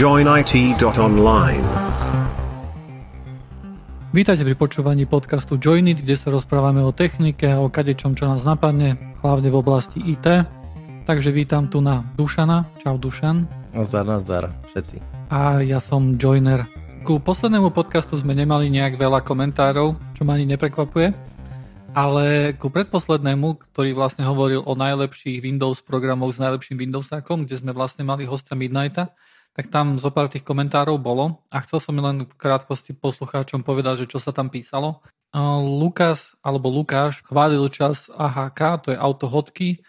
joinit.online. Vítajte pri počúvaní podcastu Joinit, kde sa rozprávame o technike a o kadečom, čo nás napadne, hlavne v oblasti IT. Takže vítam tu na Dušana. Čau Dušan. Nazdar, nazdar, všetci. A ja som Joiner. Ku poslednému podcastu sme nemali nejak veľa komentárov, čo ma ani neprekvapuje. Ale ku predposlednému, ktorý vlastne hovoril o najlepších Windows programoch s najlepším Windowsákom, kde sme vlastne mali hostia Midnighta, tak tam zo pár tých komentárov bolo a chcel som len v krátkosti poslucháčom povedať, že čo sa tam písalo. Lukas alebo Lukáš chválil čas AHK, to je auto hodky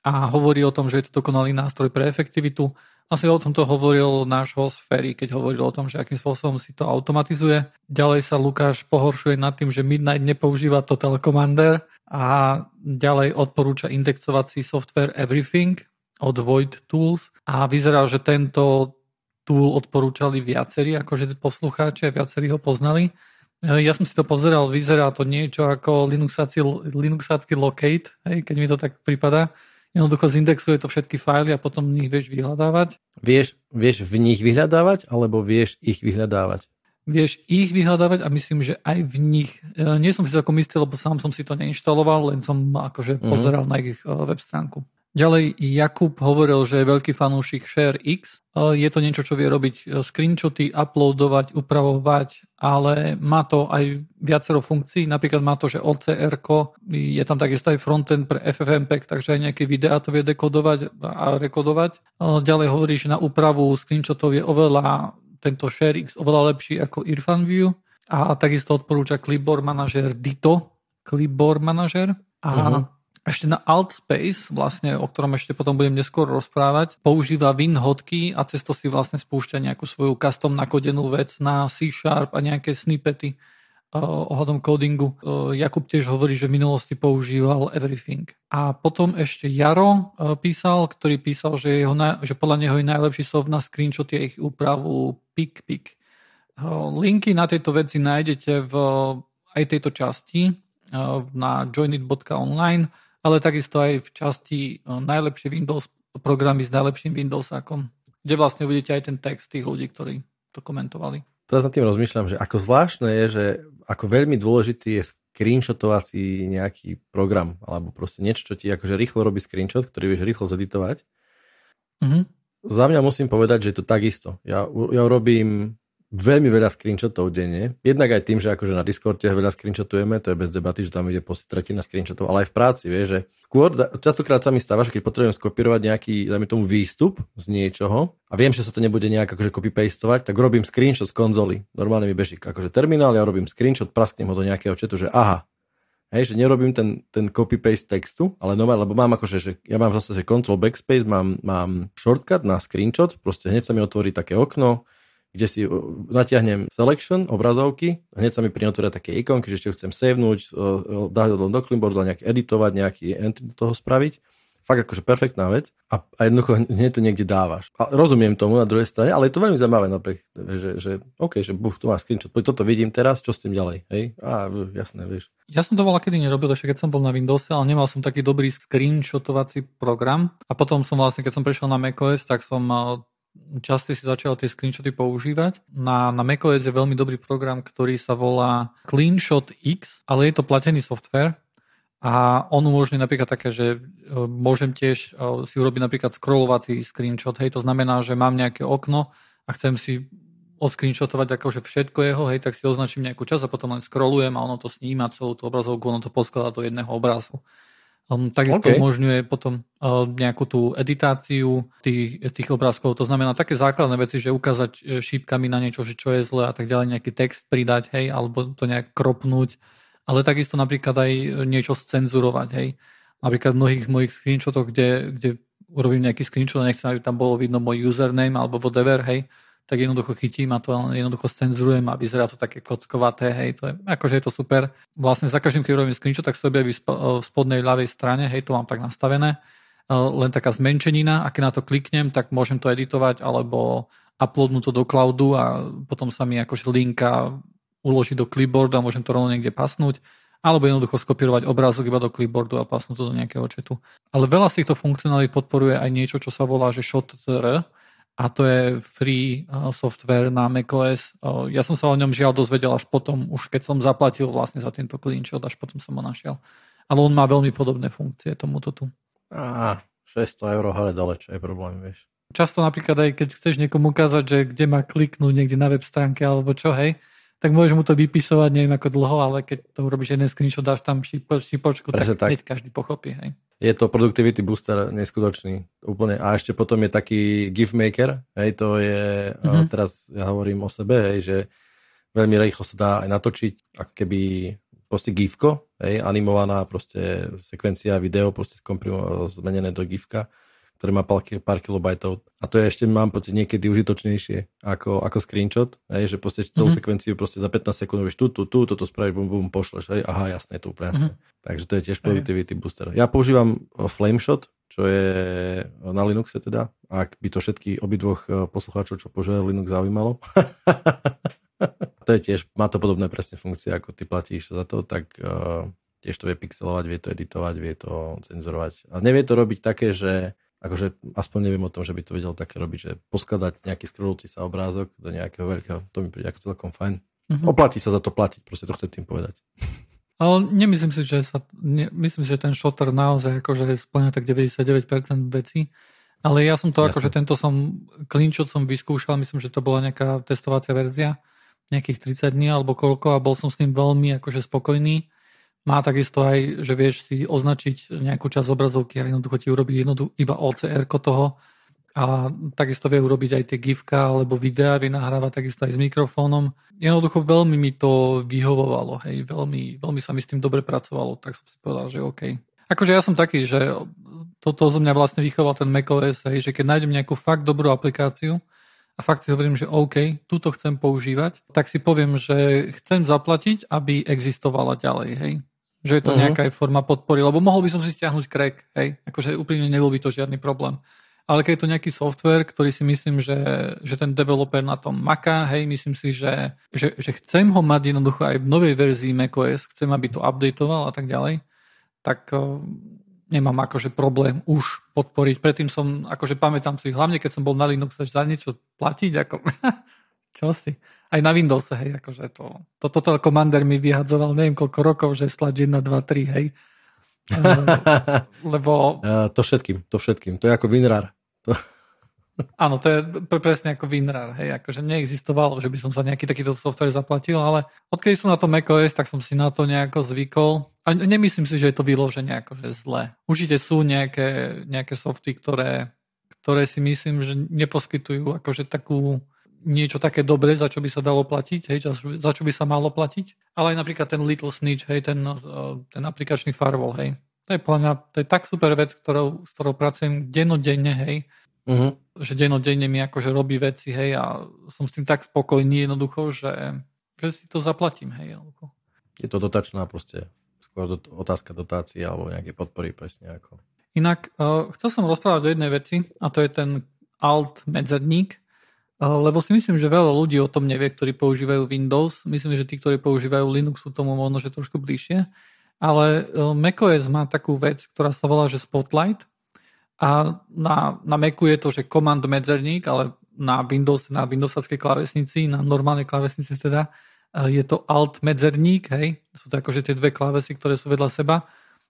a hovorí o tom, že je to dokonalý nástroj pre efektivitu. Asi o tomto hovoril náš host Ferry, keď hovoril o tom, že akým spôsobom si to automatizuje. Ďalej sa Lukáš pohoršuje nad tým, že Midnight nepoužíva Total Commander a ďalej odporúča indexovací software Everything od Void Tools a vyzerá, že tento tool odporúčali viacerí, akože poslucháči a viacerí ho poznali. E, ja som si to pozeral, vyzerá to niečo ako Linuxácky, Linuxácky locate, hej, keď mi to tak prípada. Jednoducho zindexuje to všetky fajly a potom v nich vieš vyhľadávať. Vieš, vieš v nich vyhľadávať, alebo vieš ich vyhľadávať? Vieš ich vyhľadávať a myslím, že aj v nich. E, nie som si celkom istý, lebo sám som si to neinštaloval, len som akože mm-hmm. pozeral na ich e, web stránku. Ďalej Jakub hovoril, že je veľký fanúšik ShareX. Je to niečo, čo vie robiť e, screenshoty, uploadovať, upravovať, ale má to aj viacero funkcií. Napríklad má to, že OCR, je tam takisto aj frontend pre FFmpeg, takže aj nejaké videá to vie dekodovať a rekodovať. Ďalej hovorí, že na úpravu screenshotov je oveľa tento ShareX oveľa lepší ako Irfan View a takisto odporúča Clipboard Manager Dito, Clipboard Manager a uh-huh ešte na Altspace, vlastne, o ktorom ešte potom budem neskôr rozprávať, používa Win hodky a cez to si vlastne spúšťa nejakú svoju custom nakodenú vec na C Sharp a nejaké snippety uh, ohľadom codingu. Uh, Jakub tiež hovorí, že v minulosti používal Everything. A potom ešte Jaro uh, písal, ktorý písal, že, jeho že podľa neho je najlepší soft na screenshot je ich úpravu PicPic. Uh, linky na tejto veci nájdete v aj tejto časti uh, na joinit.online ale takisto aj v časti e, najlepšie Windows programy s najlepším Windowsákom, kde vlastne uvidíte aj ten text tých ľudí, ktorí to komentovali. Teraz nad tým rozmýšľam, že ako zvláštne je, že ako veľmi dôležitý je screenshotovací nejaký program, alebo proste niečo, čo ti akože rýchlo robí screenshot, ktorý vieš rýchlo zeditovať. Mm-hmm. Za mňa musím povedať, že je to takisto. Ja, ja robím veľmi veľa screenshotov denne. Jednak aj tým, že akože na Discorde veľa screenshotujeme, to je bez debaty, že tam ide po tretina screenshotov, ale aj v práci, vieš, že skôr, častokrát sa mi stáva, že keď potrebujem skopírovať nejaký, dajme tomu výstup z niečoho a viem, že sa to nebude nejak akože copy-pastovať, tak robím screenshot z konzoly. Normálne mi beží akože terminál, ja robím screenshot, prasknem ho do nejakého četu, že aha, Hej, že nerobím ten, ten copy-paste textu, ale normálne, lebo mám akože, že ja mám zase, že control backspace, mám, mám shortcut na screenshot, proste hneď sa mi otvorí také okno, kde si natiahnem selection obrazovky, hneď sa mi pri otvoria také ikonky, že ešte chcem savenúť, dať do clipboardu a nejak editovať, nejaký entry do toho spraviť. Fakt akože perfektná vec a, a jednoducho hneď to niekde dávaš. A rozumiem tomu na druhej strane, ale je to veľmi zaujímavé napriek, že, že OK, že buch, tu máš screenshot, poď toto vidím teraz, čo s tým ďalej, hej? Á, jasné, vieš. Ja som to volal kedy nerobil, ešte keď som bol na Windowse, ale nemal som taký dobrý screenshotovací program a potom som vlastne, keď som prešiel na macOS, tak som často si začal tie screenshoty používať. Na, na macOS je veľmi dobrý program, ktorý sa volá CleanShot X, ale je to platený software a on umožňuje napríklad také, že e, môžem tiež e, si urobiť napríklad scrollovací screenshot. Hej, to znamená, že mám nejaké okno a chcem si odscreenshotovať akože všetko jeho, hej, tak si označím nejakú časť a potom len scrollujem a ono to sníma celú tú obrazovku, ono to poskladá do jedného obrazu. Um, takisto okay. umožňuje potom uh, nejakú tú editáciu tých, tých obrázkov. To znamená také základné veci, že ukázať e, šípkami na niečo, že čo je zle a tak ďalej, nejaký text pridať, hej, alebo to nejak kropnúť. Ale takisto napríklad aj niečo scenzurovať, hej. Napríklad v mnohých mojich screenshotoch, kde, kde urobím nejaký screenshot a nechcem, aby tam bolo vidno môj username alebo whatever, hej, tak jednoducho chytím a to jednoducho cenzurujem a vyzerá to také kockovaté, hej, to je, akože je to super. Vlastne za každým, keď robím screenshot, tak sa objaví v spodnej ľavej strane, hej, to mám tak nastavené, len taká zmenšenina a keď na to kliknem, tak môžem to editovať alebo uploadnúť to do cloudu a potom sa mi akože linka uloží do clipboardu a môžem to rovno niekde pasnúť alebo jednoducho skopírovať obrázok iba do clipboardu a pasnúť to do nejakého chatu. Ale veľa z týchto funkcionalít podporuje aj niečo, čo sa volá, že shot.tr, a to je free software na macOS. Ja som sa o ňom žiaľ dozvedel až potom, už keď som zaplatil vlastne za tento screenshot, až potom som ho našiel. Ale on má veľmi podobné funkcie tomuto tu. Á, 600 eur hore dole, čo je problém, vieš. Často napríklad aj keď chceš niekomu ukázať, že kde má kliknúť niekde na web stránke alebo čo, hej, tak môžeš mu to vypisovať, neviem ako dlho, ale keď to urobíš jeden screenshot, dáš tam šipočku, tak, tak. každý pochopí. Hej. Je to productivity booster neskutočný úplne. A ešte potom je taký GIF maker, hej, to je, mm-hmm. teraz ja hovorím o sebe, hej, že veľmi rýchlo sa dá aj natočiť, ako keby proste gifko, hej, animovaná proste sekvencia video, proste zmenené do gifka ktoré má pár, kilobajtov. A to je ešte, mám pocit, niekedy užitočnejšie ako, ako screenshot, hej, že proste celú mm-hmm. sekvenciu proste za 15 sekúnd vieš tu, tu, tu, toto spravíš, bum, bum, pošleš, hej, aha, jasné, to úplne. Mm-hmm. Takže to je tiež productivity okay. booster. Ja používam eh, Flameshot, čo je na Linuxe teda, ak by to všetky obidvoch eh, poslucháčov, čo používajú Linux, zaujímalo. to je tiež, má to podobné presne funkcie, ako ty platíš za to, tak uh, tiež to vie pixelovať, vie to editovať, vie to cenzorovať. A nevie to robiť také, že akože aspoň neviem o tom, že by to vedel také robiť, že poskladať nejaký scrollujúci sa obrázok do nejakého veľkého, to mi príde ako celkom fajn. Mm-hmm. Oplatí sa za to platiť, proste to chcem tým povedať. Ale nemyslím si, že sa, ne, myslím si, že ten shotter naozaj akože splňa tak 99% vecí. Ale ja som to Jasne. akože tento som, klinčot som vyskúšal, myslím, že to bola nejaká testovacia verzia, nejakých 30 dní alebo koľko a bol som s ním veľmi akože spokojný. Má takisto aj, že vieš si označiť nejakú časť obrazovky a jednoducho ti urobí jednoducho iba OCR toho a takisto vie urobiť aj tie gifka alebo videá, vie nahrávať takisto aj s mikrofónom. Jednoducho veľmi mi to vyhovovalo, hej, veľmi, veľmi sa mi s tým dobre pracovalo, tak som si povedal, že OK. Akože ja som taký, že toto zo mňa vlastne vychoval ten macOS, hej, že keď nájdem nejakú fakt dobrú aplikáciu, a fakt si hovorím, že OK, túto chcem používať, tak si poviem, že chcem zaplatiť, aby existovala ďalej, hej že je to uh-huh. nejaká forma podpory, lebo mohol by som si stiahnuť crack, hej, akože úprimne nebol by to žiadny problém. Ale keď je to nejaký software, ktorý si myslím, že, že ten developer na tom maká, hej, myslím si, že, že, že chcem ho mať jednoducho aj v novej verzii macOS, chcem, aby to updateoval a tak ďalej, tak uh, nemám akože problém už podporiť. Predtým som, akože pamätám si, hlavne keď som bol na Linux, za niečo platiť, ako čo si aj na Windowse, hej, akože to, to Total Commander mi vyhadzoval neviem koľko rokov, že slač 1, 2, 3, hej. Lebo... To všetkým, to všetkým, to je ako WinRAR. To... Áno, to je presne ako WinRAR, hej, akože neexistovalo, že by som sa nejaký takýto software zaplatil, ale odkedy som na to macOS, tak som si na to nejako zvykol. A nemyslím si, že je to vyložené akože zle. Určite sú nejaké, nejaké softy, ktoré, ktoré si myslím, že neposkytujú akože takú niečo také dobré, za čo by sa dalo platiť, hej, za čo by sa malo platiť, ale aj napríklad ten Little Snitch, hej, ten, eh, ten aplikačný firewall, hej. To je, mňa, to je tak super vec, ktorou, s ktorou pracujem dennodenne, hej, uh-huh. že dennodenne mi akože robí veci, hej, a som s tým tak spokojný jednoducho, že, že si to zaplatím, hej, jednoducho. Je to dotačná proste, skôr do, otázka dotácie alebo nejaké podpory, presne ako. Inak, uh, chcel som rozprávať o jednej veci, a to je ten alt medzerník, lebo si myslím, že veľa ľudí o tom nevie, ktorí používajú Windows. Myslím, že tí, ktorí používajú Linux, sú tomu možno, že trošku bližšie. Ale e, macOS má takú vec, ktorá sa volá, že Spotlight. A na, na Macu je to, že command medzerník, ale na Windows, na Windowsackej klávesnici, na normálnej klávesnici teda, e, je to alt medzerník, hej. Sú to akože tie dve klávesy, ktoré sú vedľa seba.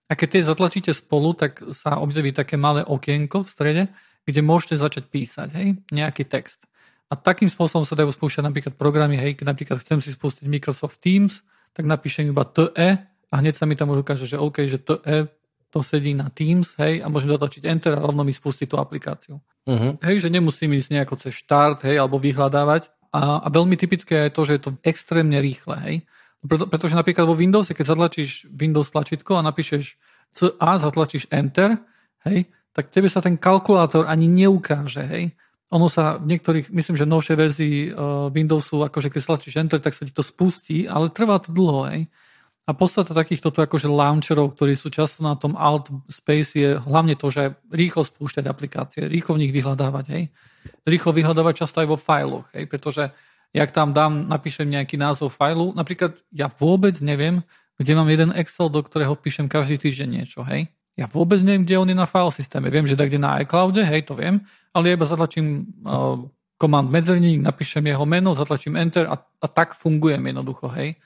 A keď tie zatlačíte spolu, tak sa objaví také malé okienko v strede, kde môžete začať písať, hej, nejaký text. A takým spôsobom sa dajú spúšťať napríklad programy, hej, keď napríklad chcem si spustiť Microsoft Teams, tak napíšem iba TE a hneď sa mi tam už ukáže, že OK, že TE to sedí na Teams, hej, a môžem zatlačiť Enter a rovno mi spustiť tú aplikáciu. Uh-huh. Hej, že nemusím ísť nejako cez štart, hej, alebo vyhľadávať. A, a veľmi typické je to, že je to extrémne rýchle, hej. Preto, pretože napríklad vo Windowse, keď zatlačíš Windows tlačítko a napíšeš CA, zatlačíš Enter, hej, tak tebe sa ten kalkulátor ani neukáže, hej ono sa v niektorých, myslím, že novšej verzii uh, Windowsu, akože keď stlačíš Enter, tak sa ti to spustí, ale trvá to dlho, hej. A podstata takýchto akože launcherov, ktorí sú často na tom alt space je hlavne to, že rýchlo spúšťať aplikácie, rýchlo v nich vyhľadávať, hej. Rýchlo vyhľadávať často aj vo fajloch, hej, pretože jak tam dám, napíšem nejaký názov fajlu, napríklad ja vôbec neviem, kde mám jeden Excel, do ktorého píšem každý týždeň niečo, hej. Ja vôbec neviem, kde on je na file systéme. Viem, že tak kde na iCloude, hej, to viem, ale iba zatlačím uh, command napíšem jeho meno, zatlačím enter a, a tak fungujem jednoducho, hej.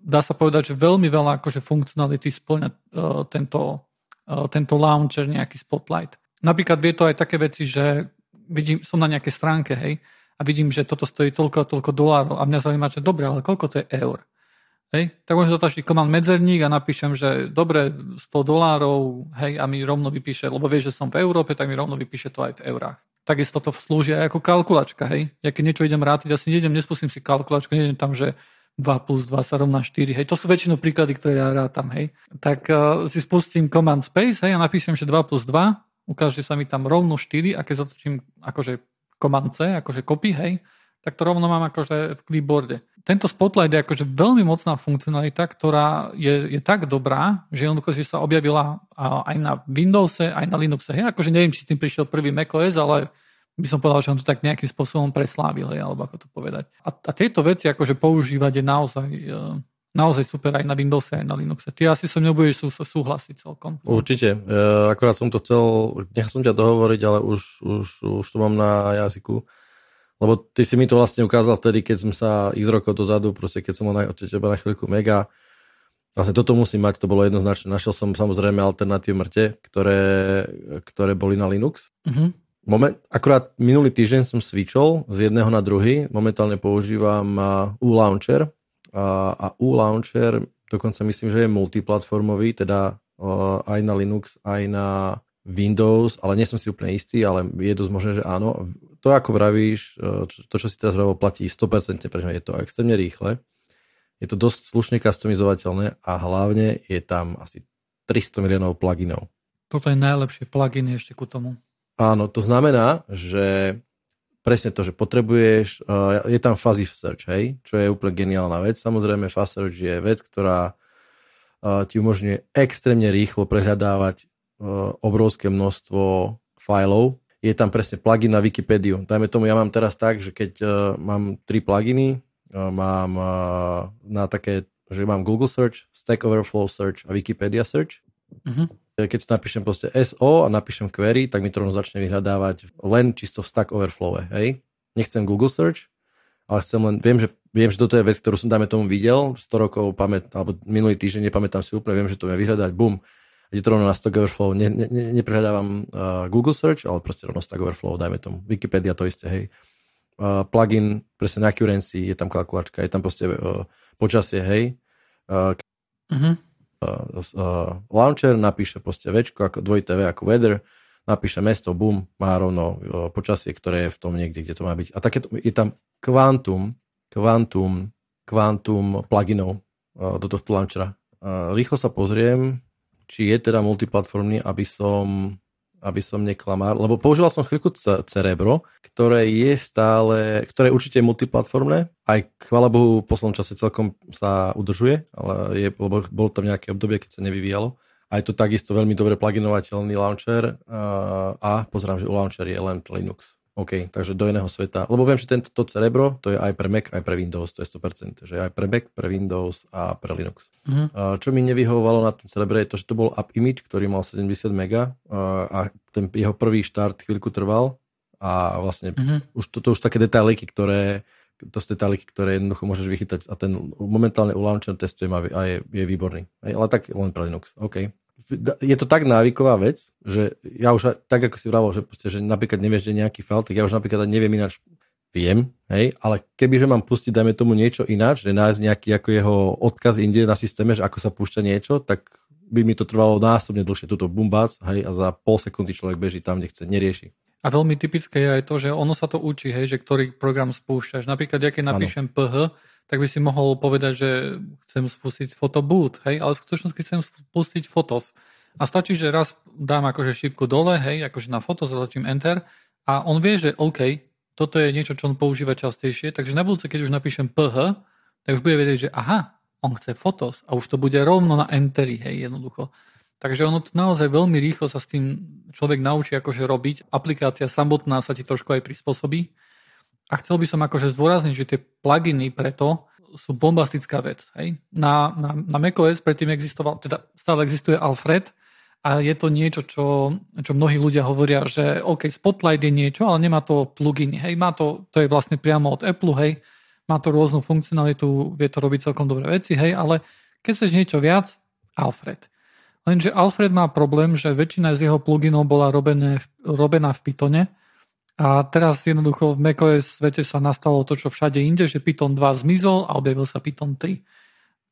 Dá sa povedať, že veľmi veľa akože funkcionality splňa uh, tento, uh, tento launcher, nejaký spotlight. Napríklad vie to aj také veci, že vidím, som na nejakej stránke, hej, a vidím, že toto stojí toľko a toľko dolárov a mňa zaujíma, že dobre, ale koľko to je eur? Hej, tak môžem zatlačiť command medzerník a napíšem, že dobre, 100 dolárov, hej, a mi rovno vypíše, lebo vie, že som v Európe, tak mi rovno vypíše to aj v eurách. Takisto to slúži aj ako kalkulačka, hej. Ja keď niečo idem rátiť, asi nejdem, nespustím si kalkulačku, nejdem tam, že 2 plus 2 sa rovná 4, hej. To sú väčšinou príklady, ktoré ja rátam, hej. Tak uh, si spustím command space, hej, a napíšem, že 2 plus 2, ukáže sa mi tam rovno 4 a keď zatočím akože command C, akože copy, hej, tak to rovno mám akože v clipboarde. Tento Spotlight je akože veľmi mocná funkcionalita, ktorá je, je tak dobrá, že jednoducho si sa objavila aj na Windowse, aj na Linuxe. Hej, akože neviem, či s tým prišiel prvý macOS, ale by som povedal, že on to tak nejakým spôsobom preslávil, hej, alebo ako to povedať. A, a tieto veci akože používať je naozaj, e, naozaj super aj na Windowse, aj na Linuxe. Ty asi som nebudeš sú, súhlasiť celkom. Určite. E, akorát som to chcel, nechal som ťa dohovoriť, ale už, už, už to mám na jazyku lebo ty si mi to vlastne ukázal vtedy, keď som sa x rokov dozadu, proste keď som mal na, od teba na chvíľku mega, vlastne toto musím mať, to bolo jednoznačné. Našiel som samozrejme alternatív mŕte, ktoré, ktoré boli na Linux. Uh-huh. Moment, akurát minulý týždeň som switchol z jedného na druhý, momentálne používam U-Launcher a, a U-Launcher dokonca myslím, že je multiplatformový, teda aj na Linux, aj na Windows, ale nie som si úplne istý, ale je dosť možné, že áno to, ako vravíš, e, to, čo si teraz vravel, platí 100%, pretože je to extrémne rýchle, je to dosť slušne customizovateľné a hlavne je tam asi 300 miliónov pluginov. Toto je najlepšie pluginy ešte ku tomu. Áno, to znamená, že presne to, že potrebuješ, e, je tam fuzzy search, hej, čo je úplne geniálna vec. Samozrejme, fuzzy search je vec, ktorá e, ti umožňuje extrémne rýchlo prehľadávať obrovské množstvo fajlov je tam presne plugin na Wikipédiu. Dajme tomu, ja mám teraz tak, že keď uh, mám tri pluginy, uh, mám uh, na také, že mám Google Search, Stack Overflow Search a Wikipedia Search. Uh-huh. Keď si napíšem proste SO a napíšem query, tak mi to rovno začne vyhľadávať len čisto v Stack Overflow, hej? Nechcem Google Search, ale chcem len, viem, že, viem, že toto je vec, ktorú som dáme tomu videl, 100 rokov pamät, alebo minulý týždeň, nepamätám si úplne, viem, že to vie vyhľadať, bum, ide to rovno na Stack Overflow. Ne, ne, ne, neprehľadávam uh, Google Search, ale proste rovno Stack Overflow, dajme tomu. Wikipedia to isté, hej. Uh, plugin presne na accuracy, je tam kalkulačka, je tam proste uh, počasie, hej. Uh, uh-huh. uh, uh, launcher napíše proste večko, ako dvojité V ako weather, napíše mesto, boom, má rovno uh, počasie, ktoré je v tom niekde, kde to má byť. A takéto, je tam kvantum, kvantum, kvantum pluginov uh, do tohto launchera. Uh, rýchlo sa pozriem, či je teda multiplatformný, aby som, aby som neklamal, lebo používal som chvíľku Cerebro, ktoré je stále, ktoré určite multiplatformné, aj chvála Bohu v poslednom čase celkom sa udržuje, ale je, lebo bolo tam nejaké obdobie, keď sa nevyvíjalo. A je to takisto veľmi dobre pluginovateľný launcher a pozerám, že u launcher je len Linux. OK, takže do iného sveta. Lebo viem, že tento to Cerebro, to je aj pre Mac, aj pre Windows, to je 100%. Že aj pre Mac, pre Windows a pre Linux. Uh-huh. Čo mi nevyhovovalo na tom Cerebre je to, že to bol App Image, ktorý mal 70 mega a ten jeho prvý štart chvíľku trval a vlastne uh-huh. už to, to už také detailiky, ktoré to sú detailiky, ktoré jednoducho môžeš vychytať a ten momentálne u launcher testujem a je, je výborný. Ale tak len pre Linux. OK je to tak návyková vec, že ja už tak ako si vravel, že, proste, že napríklad nevieš, že nejaký file, tak ja už napríklad neviem ináč viem, hej, ale kebyže mám pustiť, dajme tomu niečo ináč, že nájsť nejaký ako jeho odkaz inde na systéme, že ako sa púšťa niečo, tak by mi to trvalo násobne dlhšie, túto bumbác, hej, a za pol sekundy človek beží tam, kde chce, nerieši. A veľmi typické je aj to, že ono sa to učí, hej, že ktorý program spúšťaš. Napríklad, ja keď napíšem ano. PH, tak by si mohol povedať, že chcem spustiť fotoboot, hej, ale v skutočnosti chcem spustiť fotos. A stačí, že raz dám akože šípku dole, hej, akože na foto, zatlačím enter a on vie, že OK, toto je niečo, čo on používa častejšie, takže na budúce, keď už napíšem PH, tak už bude vedieť, že aha, on chce fotos a už to bude rovno na enteri, hej, jednoducho. Takže ono to naozaj veľmi rýchlo sa s tým človek naučí akože robiť. Aplikácia samotná sa ti trošku aj prispôsobí. A chcel by som akože zdôrazniť, že tie pluginy preto sú bombastická vec. Hej? Na, na, na macOS predtým existoval, teda stále existuje Alfred a je to niečo, čo, čo mnohí ľudia hovoria, že OK, Spotlight je niečo, ale nemá to pluginy, hej, má to, to je vlastne priamo od Apple, hej, má to rôznu funkcionalitu, vie to robiť celkom dobré veci, hej, ale keď chceš niečo viac, Alfred. Lenže Alfred má problém, že väčšina z jeho pluginov bola robené, robená v Pythone a teraz jednoducho v macOS svete sa nastalo to, čo všade inde, že Python 2 zmizol a objavil sa Python 3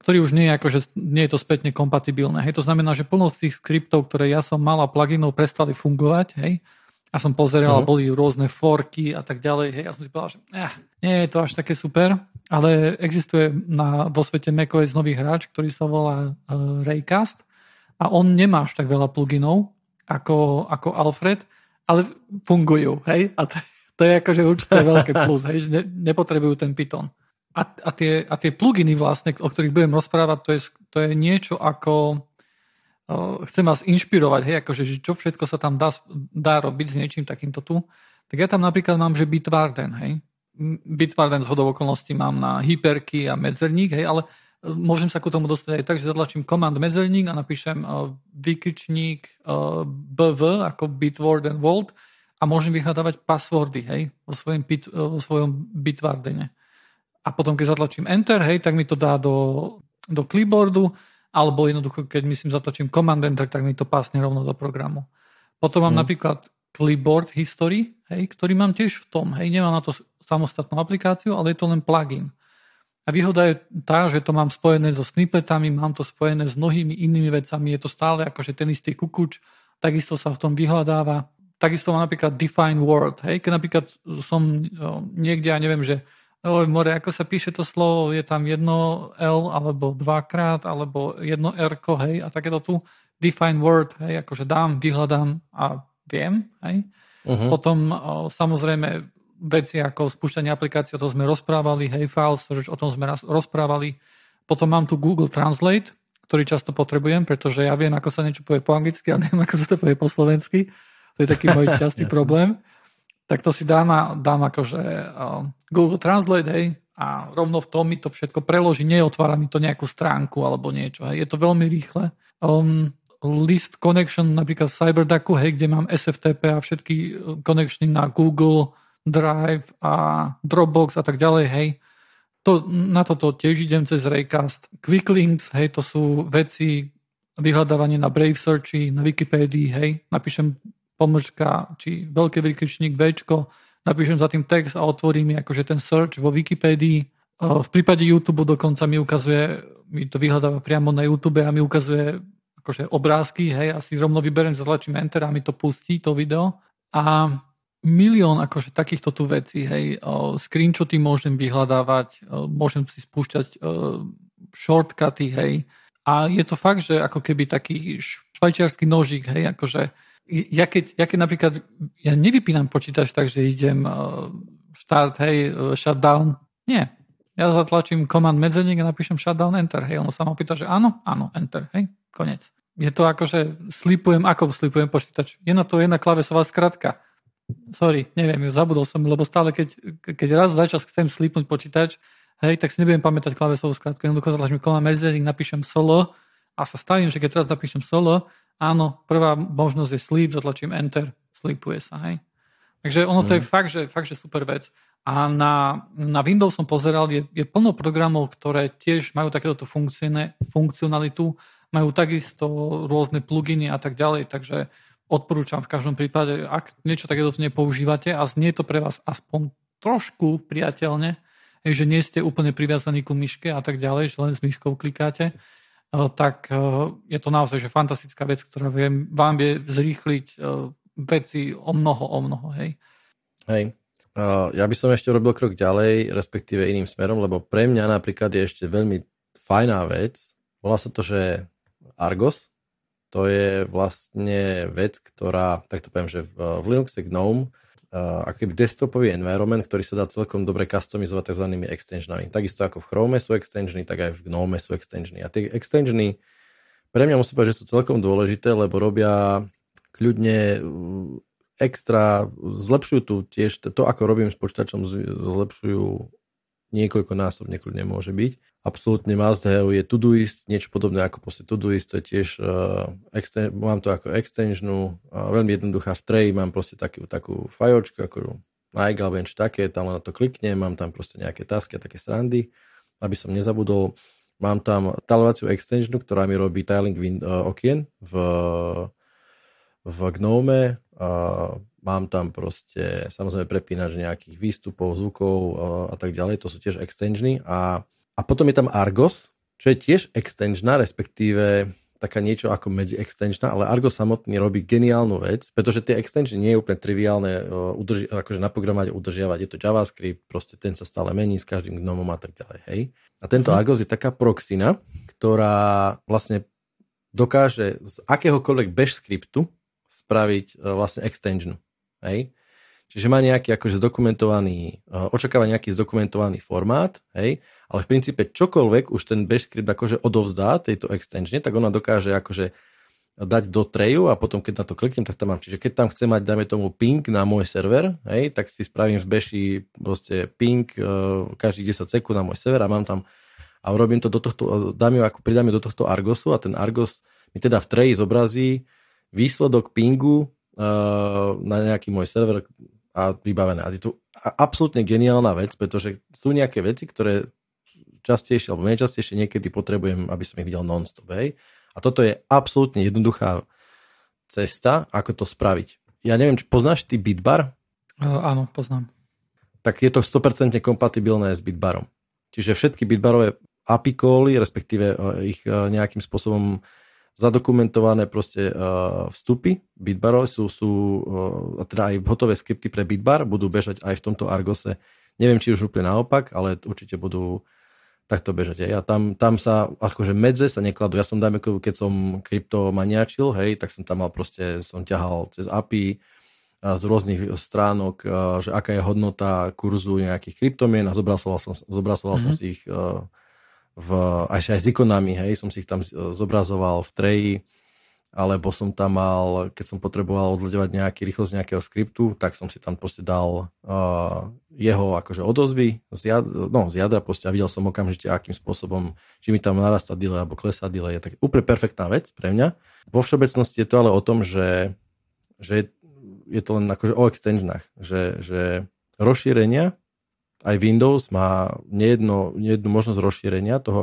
ktorý už nie je, akože, nie je to spätne kompatibilné. Hej, to znamená, že plnosť tých skriptov, ktoré ja som mal a pluginov prestali fungovať, hej, a som pozeral, uh-huh. boli rôzne forky a tak ďalej, hej, a som si povedal, že eh, nie je to až také super, ale existuje na, vo svete macOS nový hráč, ktorý sa volá uh, Raycast a on nemá až tak veľa pluginov ako, ako Alfred, ale fungujú, hej, a to, to je akože určite veľké plus, hej, že ne, nepotrebujú ten Python. A, a, tie, a tie pluginy vlastne, o ktorých budem rozprávať, to je, to je niečo ako chcem vás inšpirovať, hej, akože, že čo všetko sa tam dá, dá robiť s niečím takýmto tu. Tak ja tam napríklad mám, že Bitwarden, hej. Bitwarden z hodov okolností mám na hyperky a medzerník, hej, ale môžem sa ku tomu dostať aj tak, že zatlačím command medzerník a napíšem uh, vykričník uh, BV ako Bitwarden Vault a môžem vyhľadávať passwordy, hej, vo svojom, bit, vo svojom Bitwardene a potom keď zatlačím Enter, hej, tak mi to dá do, do clipboardu, alebo jednoducho, keď myslím zatlačím Command Enter, tak mi to pásne rovno do programu. Potom mám hmm. napríklad Clipboard History, hej, ktorý mám tiež v tom, hej, nemám na to samostatnú aplikáciu, ale je to len plugin. A výhoda je tá, že to mám spojené so snippetami, mám to spojené s mnohými inými vecami, je to stále akože ten istý kukuč, takisto sa v tom vyhľadáva. Takisto mám napríklad define word, hej, keď napríklad som niekde, ja neviem, že Oj, more, ako sa píše to slovo, je tam jedno L alebo dvakrát, alebo jedno R, hej, a takéto tu define word, hej, akože dám, vyhľadám a viem, hej. Uh-huh. Potom samozrejme veci ako spúšťanie aplikácie, o tom sme rozprávali, hej, file search, o tom sme rozprávali. Potom mám tu Google Translate, ktorý často potrebujem, pretože ja viem, ako sa niečo povie po anglicky a neviem, ako sa to povie po slovensky. To je taký môj častý problém tak to si dám, dám akože uh, Google Translate, hej, a rovno v tom mi to všetko preloží, neotvára mi to nejakú stránku alebo niečo, hej, je to veľmi rýchle. Um, list connection napríklad v Cyberducku, hej, kde mám SFTP a všetky uh, connectiony na Google, Drive a Dropbox a tak ďalej, hej. To, na toto tiež idem cez Raycast. Quick links, hej, to sú veci, vyhľadávanie na Brave Searchy, na Wikipédii, hej, napíšem pomlčka, či veľký vykričník B, napíšem za tým text a otvorím mi akože ten search vo Wikipédii. V prípade YouTube dokonca mi ukazuje, mi to vyhľadáva priamo na YouTube a mi ukazuje akože obrázky, hej, asi rovno vyberiem, zatlačím Enter a mi to pustí, to video. A milión akože takýchto tu vecí, hej, screenshoty môžem vyhľadávať, môžem si spúšťať shortcuty, hej. A je to fakt, že ako keby taký švajčiarsky nožík, hej, akože ja keď, ja keď napríklad, ja nevypínam počítač tak, že idem start, hej, shutdown. Nie. Ja zatlačím command medzeník a napíšem shutdown, enter, hej. Ono sa ma pýta, že áno, áno, enter, hej, konec. Je to ako, že slipujem, ako slipujem počítač. Je na to jedna klavesová skratka. Sorry, neviem ju, zabudol som, lebo stále keď, keď raz za čas chcem slipnúť počítač, hej, tak si nebudem pamätať klavesovú skratku. Jednoducho zatlačím command medzeník, napíšem solo a sa stavím, že keď teraz napíšem solo, áno, prvá možnosť je sleep, zatlačím enter, sleepuje sa, hej. Takže ono to mm. je fakt že, fakt, že super vec. A na, na Windows som pozeral, je, je plno programov, ktoré tiež majú takéto funkcionalitu, majú takisto rôzne pluginy a tak ďalej, takže odporúčam v každom prípade, ak niečo takéto nepoužívate a znie to pre vás aspoň trošku priateľne, že nie ste úplne priviazaní ku myške a tak ďalej, že len s myškou klikáte, Eh, tak eh, je to naozaj že fantastická vec, ktorá viem, vám vie zrýchliť eh, veci o mnoho, o mnoho. Hej. Hej. Ja by som ešte robil krok ďalej, respektíve iným smerom, lebo pre mňa napríklad je ešte veľmi fajná vec. Volá sa to, že Argos. To je vlastne vec, ktorá, tak to poviem, že v, v Linuxe GNOME uh, akoby desktopový environment, ktorý sa dá celkom dobre customizovať tzv. extensionami. Takisto ako v Chrome sú extensiony, tak aj v GNOME sú extensiony. A tie extensiony pre mňa musím povedať, že sú celkom dôležité, lebo robia kľudne extra, zlepšujú tu tiež to, ako robím s počítačom, zlepšujú niekoľko násobne kľudne môže byť. Absolútne must have je Todoist, niečo podobné ako proste Todoist, to je tiež, uh, exten- mám to ako extensionu, uh, veľmi jednoduchá v Tray, mám proste takú, takú fajočku, ako Nike alebo niečo také, tam na to kliknem, mám tam proste nejaké tasky a také srandy, aby som nezabudol. Mám tam talovaciu extensionu, ktorá mi robí tiling win- uh, okien v, v Gnome, uh, mám tam proste samozrejme prepínač nejakých výstupov, zvukov a tak ďalej, to sú tiež extensiony a a potom je tam Argos, čo je tiež extenčná, respektíve taká niečo ako medzi extenčná, ale Argos samotný robí geniálnu vec, pretože tie extensiony nie je úplne triviálne udrži- akože naprogramovať a udržiavať. Je to JavaScript, proste ten sa stále mení s každým gnomom a tak ďalej. Hej. A tento mhm. Argos je taká proxina, ktorá vlastne dokáže z akéhokoľvek bash skriptu spraviť e, vlastne extensionu. Hej. Čiže má nejaký akože zdokumentovaný, e, očakáva nejaký zdokumentovaný formát, hej, ale v princípe čokoľvek už ten bash script akože odovzdá tejto extensione, tak ona dokáže akože dať do treju a potom keď na to kliknem, tak tam mám. Čiže keď tam chcem mať, dajme tomu ping na môj server, hej, tak si spravím v beši proste ping uh, každých 10 sekúnd na môj server a mám tam a urobím to do tohto, dám ju, ako pridám do tohto Argosu a ten Argos mi teda v treji zobrazí výsledok pingu uh, na nejaký môj server, a vybavené. A je to absolútne geniálna vec, pretože sú nejaké veci, ktoré častejšie alebo menej častejšie niekedy potrebujem, aby som ich videl non-stop. Hej? A toto je absolútne jednoduchá cesta, ako to spraviť. Ja neviem, či poznáš ty Bitbar? Uh, áno, poznám. Tak je to 100% kompatibilné s Bitbarom. Čiže všetky Bitbarové API cally, respektíve ich nejakým spôsobom zadokumentované proste uh, vstupy Bitbarové sú, sú uh, teda aj hotové skripty pre Bitbar budú bežať aj v tomto Argose. Neviem, či už úplne naopak, ale určite budú takto bežať. Ja tam, tam sa, akože medze sa nekladú. Ja som, dajme, keď som krypto maniačil, hej, tak som tam mal proste, som ťahal cez API z rôznych stránok, že aká je hodnota kurzu nejakých kryptomien a zobrazoval som, zobrazoval mm-hmm. som si ich v, až aj s ikonami, hej, som si ich tam zobrazoval v treji, alebo som tam mal, keď som potreboval odľadovať nejaký rýchlosť nejakého skriptu, tak som si tam proste dal uh, jeho akože odozvy z jadra, no, z jadra proste a videl som okamžite, akým spôsobom, či mi tam narastá delay alebo klesá delay. Je tak úplne perfektná vec pre mňa. Vo všeobecnosti je to ale o tom, že, že je to len akože o extensionách, že, že rozšírenia aj Windows má nejedno, nejednu možnosť rozšírenia toho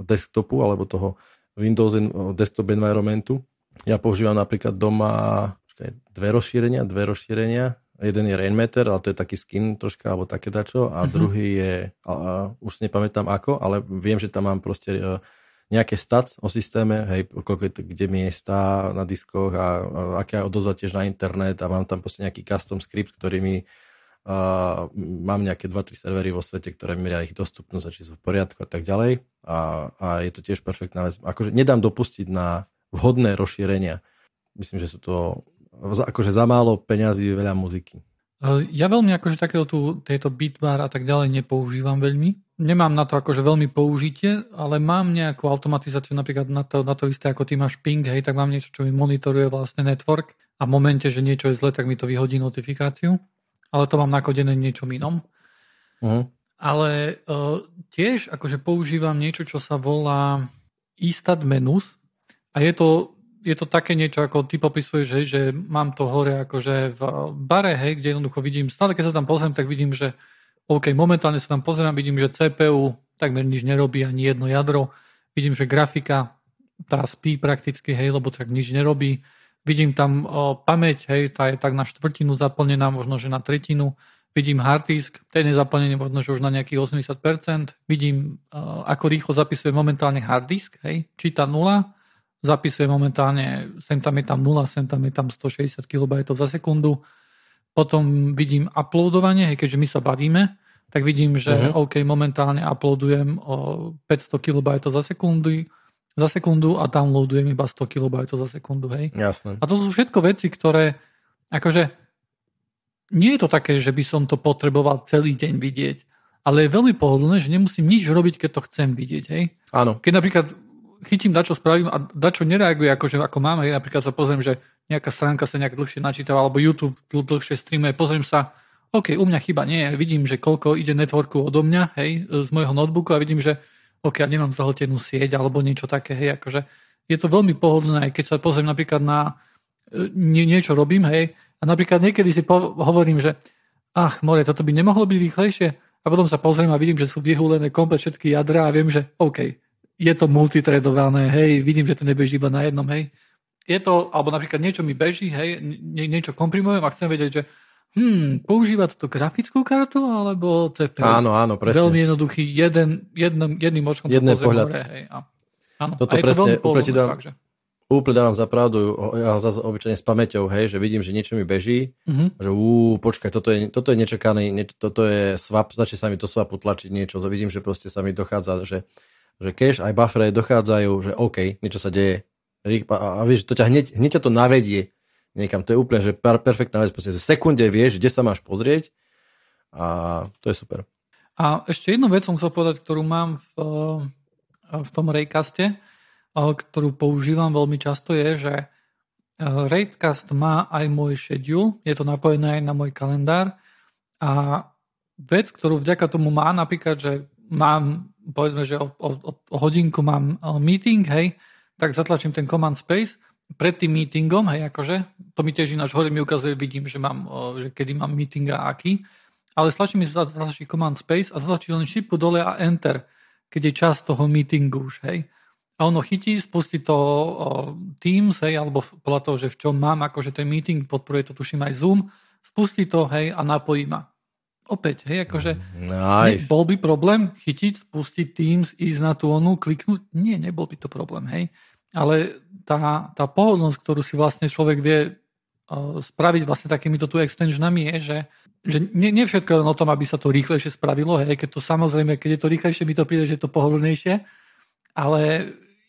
desktopu alebo toho Windows desktop environmentu. Ja používam napríklad doma počkaj, dve rozšírenia, dve rozšírenia. Jeden je Rainmatter, ale to je taký skin troška, alebo také dačo. A uh-huh. druhý je, a, a, už si nepamätám ako, ale viem, že tam mám proste uh, nejaké stats o systéme, hej, koľko je to, kde miesta na diskoch a, a aká je odozva tiež na internet a mám tam proste nejaký custom script, ktorý mi Mám nejaké 2-3 servery vo svete, ktoré meria ich dostupnosť a či sú v poriadku a tak ďalej. A, a je to tiež perfektná vec. Akože nedám dopustiť na vhodné rozšírenia. Myslím, že sú to akože za málo peňazí veľa muziky. Ja veľmi akože takého tu, tejto bitbar a tak ďalej nepoužívam veľmi. Nemám na to akože veľmi použitie, ale mám nejakú automatizáciu napríklad na to, na to isté ako ty máš ping, hej, tak mám niečo, čo mi monitoruje vlastne network a v momente, že niečo je zle, tak mi to vyhodí notifikáciu ale to mám nakodené niečom inom. Uh-huh. Ale uh, tiež akože používam niečo, čo sa volá Istat Menus a je to, je to také niečo, ako ty popisuješ, hej, že mám to hore akože v bare, hej, kde jednoducho vidím, stále keď sa tam pozriem, tak vidím, že OK, momentálne sa tam pozerám, vidím, že CPU takmer nič nerobí, ani jedno jadro. Vidím, že grafika tá spí prakticky, hej, lebo tak nič nerobí. Vidím tam o, pamäť, hej, tá je tak na štvrtinu zaplnená, možno že na tretinu. Vidím hard disk, ten je zaplnený možno že už na nejakých 80%. Vidím, o, ako rýchlo zapisuje momentálne hard disk, hej, číta 0, zapisuje momentálne, sem tam je tam 0, sem tam je tam 160 KB za sekundu. Potom vidím uploadovanie, hej, keďže my sa bavíme, tak vidím, že uh-huh. OK, momentálne uploadujem o 500 KB za sekundu, za sekundu a downloadujem iba 100 KB za sekundu, hej. Jasné. A to sú všetko veci, ktoré akože nie je to také, že by som to potreboval celý deň vidieť, ale je veľmi pohodlné, že nemusím nič robiť, keď to chcem vidieť, hej. Áno. Keď napríklad chytím, dačo spravím a dačo nereaguje, akože ako mám, hej, napríklad sa pozriem, že nejaká stránka sa nejak dlhšie načítava, alebo YouTube dl- dlhšie streamuje, pozriem sa, OK, u mňa chyba nie, vidím, že koľko ide networku odo mňa, hej, z môjho notebooku a vidím, že OK, ja nemám zahltenú sieť alebo niečo také, hej, akože je to veľmi pohodlné, aj keď sa pozriem napríklad na e, nie, niečo robím, hej, a napríklad niekedy si po, hovorím, že ach, more, toto by nemohlo byť rýchlejšie a potom sa pozriem a vidím, že sú vyhúlené komplet všetky jadra a viem, že OK, je to multitredované, hej, vidím, že to nebeží iba na jednom, hej. Je to, alebo napríklad niečo mi beží, hej, nie, niečo komprimujem a chcem vedieť, že Hmm, používa toto grafickú kartu alebo CPU? Áno, áno, presne. Veľmi jednoduchý, jeden, jedným, jedným očkom Jedný pohľad. Hore, hej. A, áno. Toto a presne, úplne, ti dám, fakt, že... úplne dávam za pravdu, ja zase obyčajne s pamäťou, hej, že vidím, že niečo mi beží, uh-huh. že ú, počkaj, toto je, toto je nečakaný, nie, toto je swap, začne sa mi to swap utlačiť niečo, to vidím, že proste sa mi dochádza, že, že cache aj buffer dochádzajú, že OK, niečo sa deje. A, a vieš, to ťa hneď, hneď ťa to navedie niekam. To je úplne že per, perfektná vec. Proste v sekunde vieš, kde sa máš pozrieť a to je super. A ešte jednu vec som chcel povedať, ktorú mám v, v tom Raycaste, ktorú používam veľmi často, je, že Raycast má aj môj schedule, je to napojené aj na môj kalendár a vec, ktorú vďaka tomu má, napríklad, že mám, povedzme, že o, o, o hodinku mám meeting, hej, tak zatlačím ten command space pred tým meetingom, hej, akože, to mi tiež ináč hore mi ukazuje, vidím, že mám, že kedy mám meeting a aký, ale stlačí mi zatlačí command space a zatlačí len šipku dole a enter, keď je čas toho meetingu už, hej. A ono chytí, spustí to Teams, hej, alebo podľa toho, že v čom mám, akože ten meeting, podporuje to tuším aj Zoom, spustí to, hej, a napojí ma. Opäť, hej, akože nice. ne, bol by problém chytiť, spustiť Teams, ísť na tú onu, kliknúť? Nie, nebol by to problém, hej ale tá, tá pohodlnosť, ktorú si vlastne človek vie uh, spraviť vlastne takýmito tu extensionami je, že, že nie, nie všetko je len o tom, aby sa to rýchlejšie spravilo, hej, keď to samozrejme, keď je to rýchlejšie, mi to príde, že je to pohodlnejšie, ale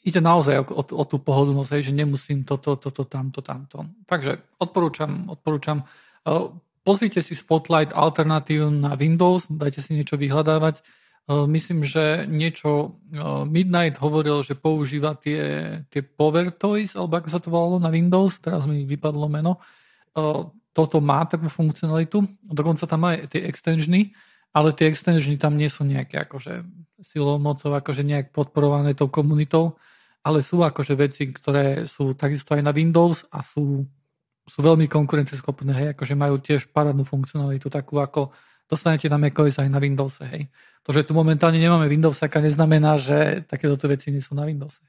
ide naozaj o, o, o tú pohodlnosť, hej, že nemusím toto, toto, tamto, tamto. Takže odporúčam, odporúčam. Uh, pozrite si Spotlight alternatív na Windows, dajte si niečo vyhľadávať myslím, že niečo eh, Midnight hovoril, že používa tie, tie Power Toys, alebo ako sa to volalo na Windows, teraz mi vypadlo meno. Eh, toto má takú funkcionalitu, dokonca tam má tie extensiony, ale tie extensiony tam nie sú nejaké akože silou, mocou, akože nejak podporované tou komunitou, ale sú akože veci, ktoré sú takisto aj na Windows a sú, sú veľmi konkurenceschopné, hej, akože majú tiež parádnu funkcionalitu, takú ako dostanete na macOS aj na Windows, hej. To, že tu momentálne nemáme Windows, aká neznamená, že takéto veci nie sú na Windows.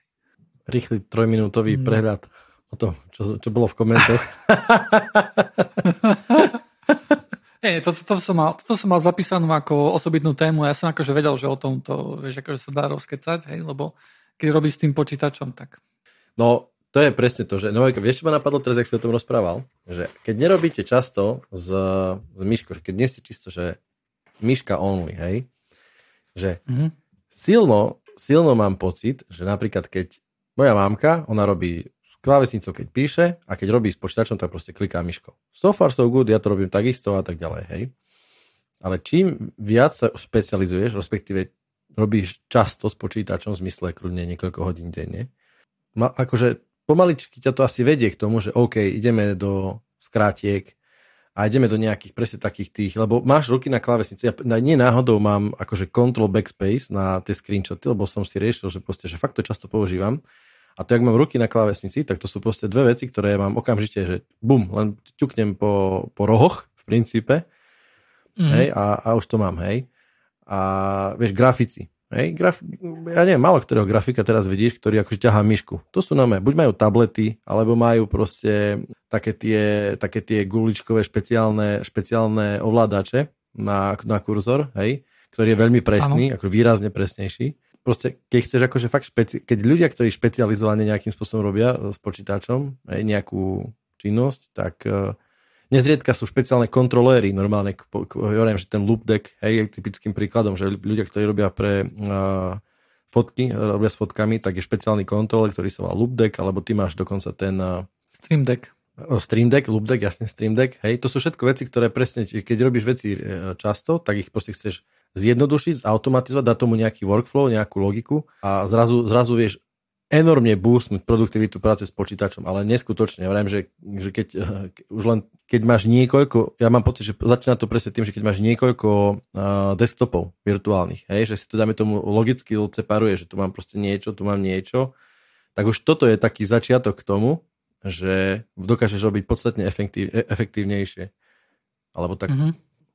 Rýchly trojminútový mm. prehľad o tom, čo, čo bolo v komentoch. Nie, to, to, to, som mal, to som mal zapísanú ako osobitnú tému ja som akože vedel, že o tom to, vieš, akože sa dá rozkecať, hej, lebo keď robíš s tým počítačom, tak... No, to je presne to, že no, vieš, čo ma napadlo teraz, ak si o tom rozprával? Že keď nerobíte často s, s myškou, že keď nie ste čisto, že myška only, hej, že mm-hmm. silno, silno mám pocit, že napríklad keď moja mámka, ona robí klávesnicou, keď píše a keď robí s počítačom, tak proste kliká myškou. So far so good, ja to robím takisto a tak ďalej, hej. Ale čím viac sa specializuješ, respektíve robíš často s počítačom, v zmysle kľudne niekoľko hodín denne, ma, akože pomaličky ťa to asi vedie k tomu, že OK, ideme do skrátiek, a ideme do nejakých presne takých tých, lebo máš ruky na klávesnici, ja nie náhodou mám akože control backspace na tie screenshoty, lebo som si riešil, že proste, že fakt to často používam. A to, ak mám ruky na klávesnici, tak to sú proste dve veci, ktoré mám okamžite, že bum, len ťuknem po, po rohoch v princípe, mm. hej, a, a už to mám, hej. A vieš, grafici, Hej, graf, ja neviem, málo ktorého grafika teraz vidíš, ktorý akože ťahá myšku. To sú nové, buď majú tablety, alebo majú proste také tie, také tie guličkové špeciálne, špeciálne ovládače na, na kurzor, hej, ktorý je veľmi presný, ano. ako výrazne presnejší. Proste, keď chceš akože fakt špeci- keď ľudia, ktorí špecializovane nejakým spôsobom robia s počítačom, hej, nejakú činnosť, tak uh, Nezriedka sú špeciálne kontroléry, normálne, hovorím, že ten loop deck, hej, je typickým príkladom, že ľudia, ktorí robia pre uh, fotky, robia s fotkami, tak je špeciálny kontroler, ktorý sa volá loop deck, alebo ty máš dokonca ten... Uh, Stream deck. Stream Deck, Loop Deck, jasne Stream Deck, hej, to sú všetko veci, ktoré presne, keď robíš veci často, tak ich proste chceš zjednodušiť, automatizovať, dať tomu nejaký workflow, nejakú logiku a zrazu, zrazu vieš enormne boostnúť produktivitu práce s počítačom, ale neskutočne. Ja vrajím, že, že keď, už len keď máš niekoľko, ja mám pocit, že začína to presne tým, že keď máš niekoľko uh, desktopov virtuálnych, hej, že si to dáme tomu logicky separuje, že tu mám proste niečo, tu mám niečo, tak už toto je taký začiatok k tomu, že dokážeš robiť podstatne efektív, e, efektívnejšie. Alebo tak mm-hmm.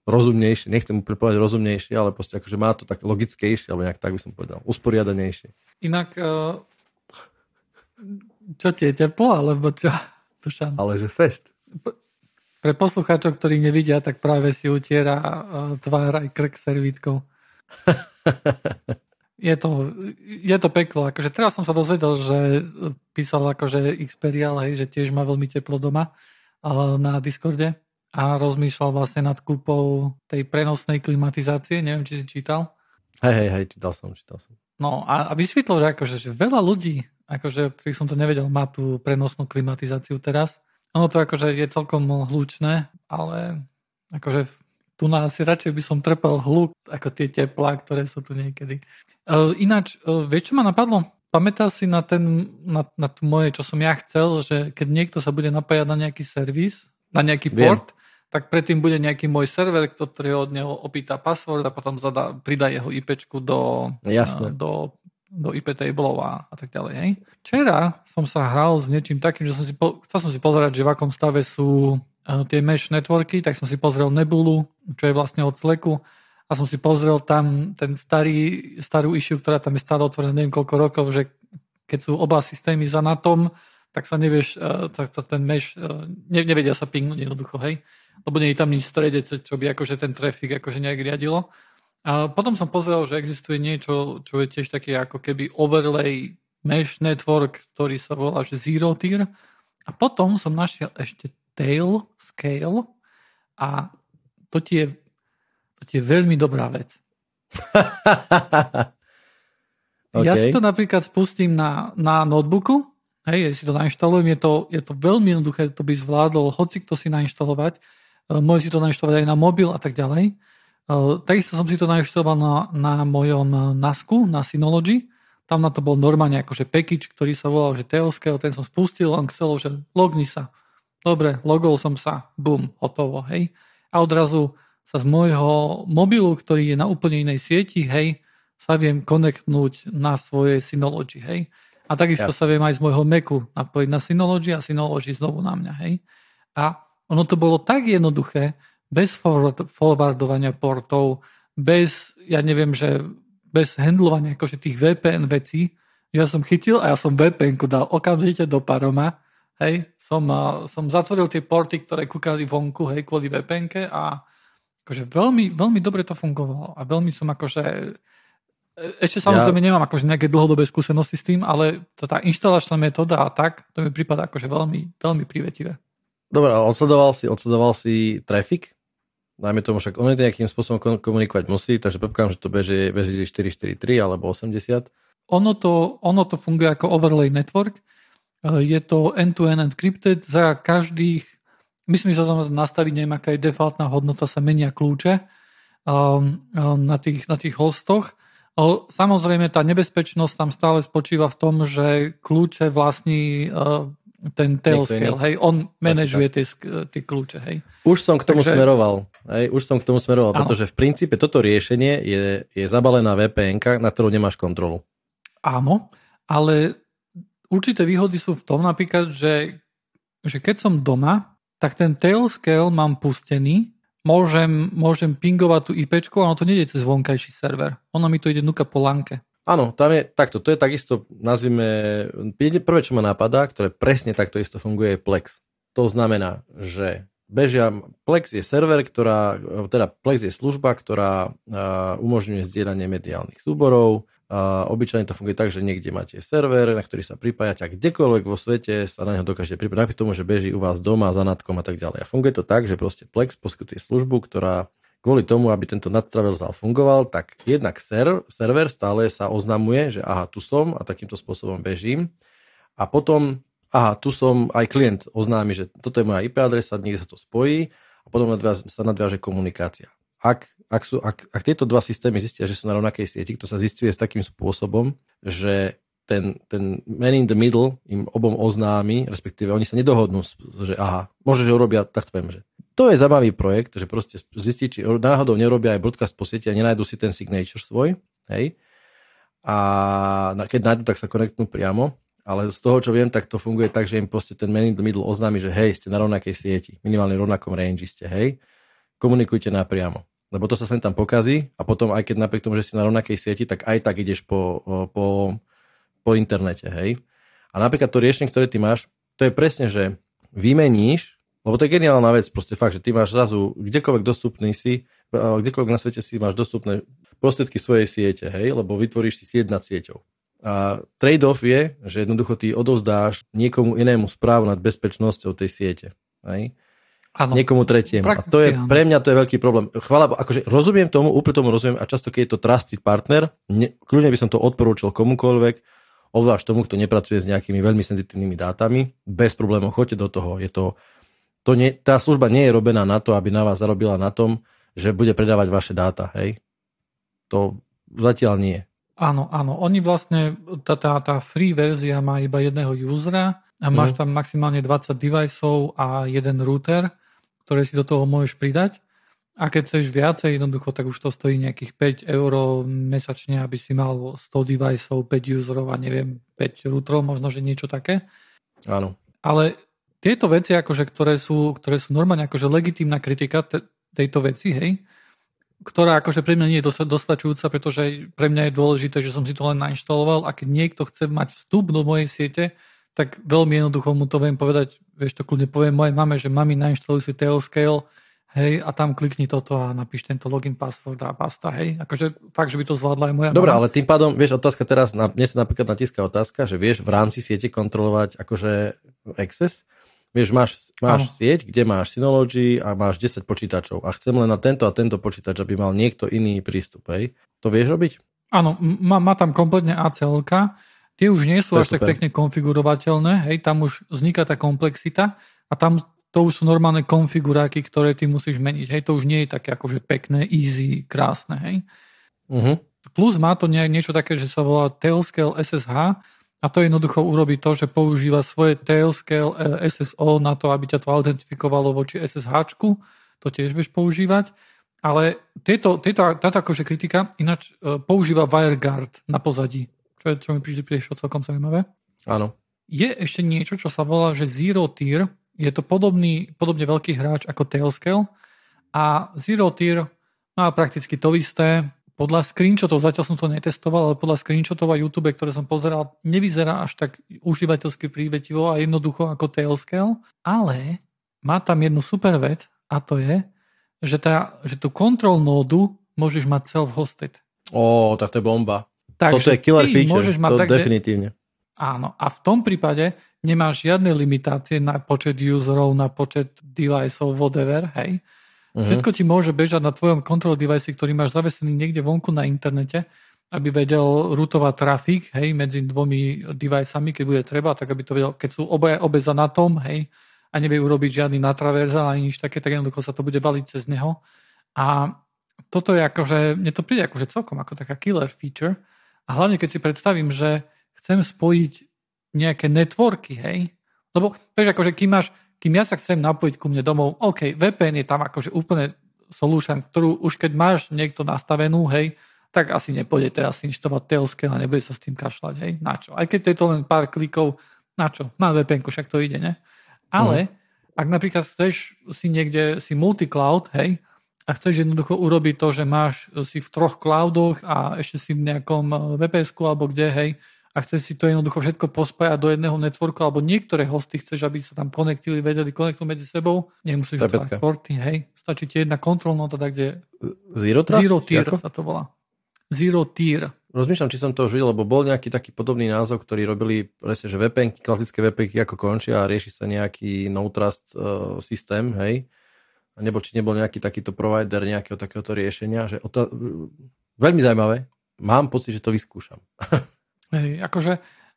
rozumnejšie, nechcem úplne povedať rozumnejšie, ale proste akože má to tak logickejšie, alebo nejak tak by som povedal, usporiadanejšie. Inak uh čo ti je teplo, alebo čo? Dušan? Ale že fest. Pre poslucháčov, ktorí nevidia, tak práve si utiera tvár aj krk servítkou. je to, je to peklo. Akože teraz som sa dozvedel, že písal akože Xperial, hej, že tiež má veľmi teplo doma na Discorde a rozmýšľal vlastne nad kúpou tej prenosnej klimatizácie. Neviem, či si čítal. Hej, hej, hej, čítal som, čítal som. No a, a vysvetlil, že, akože, že veľa ľudí akože, ktorých som to nevedel, má tú prenosnú klimatizáciu teraz. Ono to akože je celkom hlučné, ale akože tu na asi radšej by som trpel hluk ako tie teplá, ktoré sú tu niekedy. Uh, ináč, uh, vieš, čo ma napadlo? Pamätáš si na, ten, na, na tú moje, čo som ja chcel, že keď niekto sa bude napájať na nejaký servis, na nejaký Viem. port, tak predtým bude nejaký môj server, ktorý od neho opýta password a potom zadá, pridá jeho IP do, Jasne. do do IP tablov a, a tak ďalej. Hej. Včera som sa hral s niečím takým, že som si, po, chcel som si pozerať, že v akom stave sú uh, tie mesh networky, tak som si pozrel Nebulu, čo je vlastne od Slacku a som si pozrel tam ten starý, starú issue, ktorá tam je stále otvorená neviem koľko rokov, že keď sú oba systémy za NATom, tak sa nevieš, uh, tak sa ten mesh, uh, ne, nevedia sa pingnúť jednoducho, hej. Lebo nie je tam nič v strede, čo by akože ten trafik akože nejak riadilo. A potom som pozrel, že existuje niečo, čo je tiež taký ako keby overlay mesh network, ktorý sa volá že Zero Tier. A potom som našiel ešte Tail Scale a to ti je, to ti je veľmi dobrá vec. okay. Ja si to napríklad spustím na, na notebooku, hej, ja si to nainštalujem, je to, je to veľmi jednoduché, to by zvládol hoci kto si nainštalovať, môže si to nainštalovať aj na mobil a tak ďalej. Takisto som si to nainštaloval na, na mojom e, NASku, na Synology. Tam na to bol normálne akože package, ktorý sa volal, že Tailscale, ten som spustil, on chcel, že logni sa. Dobre, logol som sa, bum, hotovo, hej. A odrazu sa z môjho mobilu, ktorý je na úplne inej sieti, hej, sa viem konektnúť na svoje Synology, hej. A takisto ja. sa viem aj z môjho Macu napojiť na Synology a Synology znovu na mňa, hej. A ono to bolo tak jednoduché, bez forward, forwardovania portov, bez, ja neviem, že bez handlovania akože tých VPN vecí, ja som chytil a ja som vpn dal okamžite do Paroma, hej, som, som zatvoril tie porty, ktoré kúkali vonku, hej, kvôli vpn a akože veľmi, veľmi dobre to fungovalo a veľmi som akože e, ešte samozrejme ja... nemám akože nejaké dlhodobé skúsenosti s tým, ale to, tá inštalačná metóda a tak, to mi prípada akože veľmi, veľmi privetivé. Dobre, odsledoval si, odsledoval si traffic? Najmä tomu však on nejakým spôsobom komunikovať musí, takže predpokladám, že to beží, beží 443 alebo 80. Ono to, ono to funguje ako overlay network. E, je to end-to-end encrypted. Za každých, myslím, že sa tam nastaviť, neviem, aká je defaultná hodnota, sa menia kľúče um, um, na tých, na tých hostoch. Samozrejme, tá nebezpečnosť tam stále spočíva v tom, že kľúče vlastní uh, ten Tailscale, hej, on manažuje tie, tie kľúče, hej. Už som k tomu Takže... smeroval, hej, už som k tomu smeroval, ano. pretože v princípe toto riešenie je, je zabalená vpn na ktorú nemáš kontrolu. Áno, ale určité výhody sú v tom napríklad, že, že keď som doma, tak ten Tailscale mám pustený, môžem, môžem pingovať tú IP, ono to nejde cez vonkajší server. Ono mi to ide nuka po lanke. Áno, tam je takto, to je takisto, nazvime, prvé, čo ma napadá, ktoré presne takto isto funguje, je Plex. To znamená, že bežia, Plex je server, ktorá, teda Plex je služba, ktorá umožňuje zdieľanie mediálnych súborov. A obyčajne to funguje tak, že niekde máte server, na ktorý sa pripájate a kdekoľvek vo svete sa na neho dokážete pripájať, napriek tomu, že beží u vás doma, za nadkom a tak ďalej. A funguje to tak, že proste Plex poskytuje službu, ktorá kvôli tomu, aby tento nadtraversal fungoval, tak jednak ser, server stále sa oznamuje, že aha, tu som a takýmto spôsobom bežím. A potom, aha, tu som, aj klient oznámi, že toto je moja IP adresa, niekde sa to spojí a potom nadviaž, sa nadviaže komunikácia. Ak, ak, sú, ak, ak tieto dva systémy zistia, že sú na rovnakej sieti, to sa zistuje s takým spôsobom, že ten, ten man in the middle im obom oznámi, respektíve oni sa nedohodnú, že aha, môže, že urobia, tak to poviem, že to je zaujímavý projekt, že proste zistí, či náhodou nerobia aj broadcast po sieti a nenajdu si ten signature svoj, hej. A keď nájdu, tak sa konektnú priamo. Ale z toho, čo viem, tak to funguje tak, že im proste ten man in the middle oznámi, že hej, ste na rovnakej sieti, minimálne rovnakom range ste, hej, komunikujte napriamo. Lebo to sa sem tam pokazí a potom aj keď napriek tomu, že si na rovnakej sieti, tak aj tak ideš po, po, po internete, hej. A napríklad to riešenie, ktoré ty máš, to je presne, že vymeníš lebo to je geniálna vec, proste fakt, že ty máš zrazu kdekoľvek dostupný si, kdekoľvek na svete si máš dostupné prostriedky svojej siete, hej, lebo vytvoríš si sieť nad sieťou. A trade-off je, že jednoducho ty odovzdáš niekomu inému správu nad bezpečnosťou tej siete. Hej? Ano. Niekomu tretiemu. A to je, pre mňa to je veľký problém. Chvala, akože rozumiem tomu, úplne tomu rozumiem a často, keď je to trusted partner, ne, kľudne by som to odporúčil komukoľvek, obzvlášť tomu, kto nepracuje s nejakými veľmi senzitívnymi dátami, bez problémov, choďte do toho. Je to, to nie, tá služba nie je robená na to, aby na vás zarobila na tom, že bude predávať vaše dáta, hej? To zatiaľ nie. Áno, áno. Oni vlastne, tá, tá, tá free verzia má iba jedného usera a máš mm. tam maximálne 20 deviceov a jeden router, ktoré si do toho môžeš pridať. A keď chceš viacej, jednoducho, tak už to stojí nejakých 5 eur mesačne, aby si mal 100 deviceov, 5 userov a neviem, 5 routerov, možno, že niečo také. Áno. Ale tieto veci, akože, ktoré, sú, ktoré sú normálne akože legitímna kritika te, tejto veci, hej, ktorá akože pre mňa nie je dostačujúca, pretože pre mňa je dôležité, že som si to len nainštaloval a keď niekto chce mať vstup do mojej siete, tak veľmi jednoducho mu to viem povedať, vieš to kľudne poviem mojej mame, že mami nainštaluj si Tailscale, hej, a tam klikni toto a napíš tento login, password a basta, hej. Akože fakt, že by to zvládla aj moja Dobre, ale tým pádom, vieš, otázka teraz, na, mne sa napríklad natíska otázka, že vieš v rámci siete kontrolovať akože access, Vieš, máš, máš sieť, kde máš Synology a máš 10 počítačov a chcem len na tento a tento počítač, aby mal niekto iný prístup, hej? To vieš robiť? Áno, má, má tam kompletne ACL. Tie už nie sú až super. tak pekne konfigurovateľné, hej, tam už vzniká tá komplexita a tam to už sú normálne konfiguráky, ktoré ty musíš meniť. Hej, to už nie je také akože pekné, easy, krásne, hej. Uh-huh. Plus má to niečo také, že sa volá Tailscale SSH a to jednoducho urobí to, že používa svoje Tailscale eh, SSO na to, aby ťa to autentifikovalo voči SSH. To tiež vieš používať. Ale tieto, tieto, táto akože kritika ináč eh, používa WireGuard na pozadí. Čo, je, čo mi prišlo, prišlo celkom zaujímavé. Áno. Je ešte niečo, čo sa volá, že Zero Tier. Je to podobný, podobne veľký hráč ako Tailscale. A Zero Tier má prakticky to isté podľa screenshotov, zatiaľ som to netestoval, ale podľa screenshotov a YouTube, ktoré som pozeral, nevyzerá až tak užívateľsky prívetivo a jednoducho ako Tailscale, ale má tam jednu super vec a to je, že, tá, že tú control nódu môžeš mať self-hosted. Ó, tak to je bomba. Takže Toto je killer feature, môžeš mať to tak, definitívne. Áno, a v tom prípade nemáš žiadne limitácie na počet userov, na počet deviceov, whatever, hej Uh-huh. Všetko ti môže bežať na tvojom control device, ktorý máš zavesený niekde vonku na internete, aby vedel rutovať trafik, hej, medzi dvomi deviceami, keď bude treba, tak aby to vedel, keď sú obe, obe za na tom, hej, a nevie urobiť žiadny natraverzal ani nič také, tak jednoducho sa to bude baliť cez neho. A toto je akože, mne to príde akože celkom ako taká killer feature. A hlavne keď si predstavím, že chcem spojiť nejaké networky, hej, lebo vieš, akože kým máš kým ja sa chcem napojiť ku mne domov, OK, VPN je tam akože úplne solution, ktorú už keď máš niekto nastavenú, hej, tak asi nepôjde teraz inštalovať Tailscale a nebude sa s tým kašľať, hej, na čo? Aj keď to je to len pár klikov, na čo? Má VPN, však to ide, ne? Ale mm. ak napríklad chceš si niekde, si multicloud, hej, a chceš jednoducho urobiť to, že máš si v troch cloudoch a ešte si v nejakom vps alebo kde, hej, a chceš si to jednoducho všetko pospájať do jedného networku, alebo niektoré hosty chceš, aby sa tam konektili, vedeli konektovať medzi sebou, nemusíš stavať porty, hej. Stačí ti jedna kontrolnota, kde... Zero Trust? Zero Tier sa to volá. Zero Tier. Rozmýšľam, či som to už videl, lebo bol nejaký taký podobný názov, ktorý robili presne, že VPN, klasické VPN ako končia a rieši sa nejaký no trust uh, systém, hej. A nebo či nebol nejaký takýto provider nejakého takéhoto riešenia, že otá... veľmi zaujímavé. Mám pocit, že to vyskúšam. Hej, akože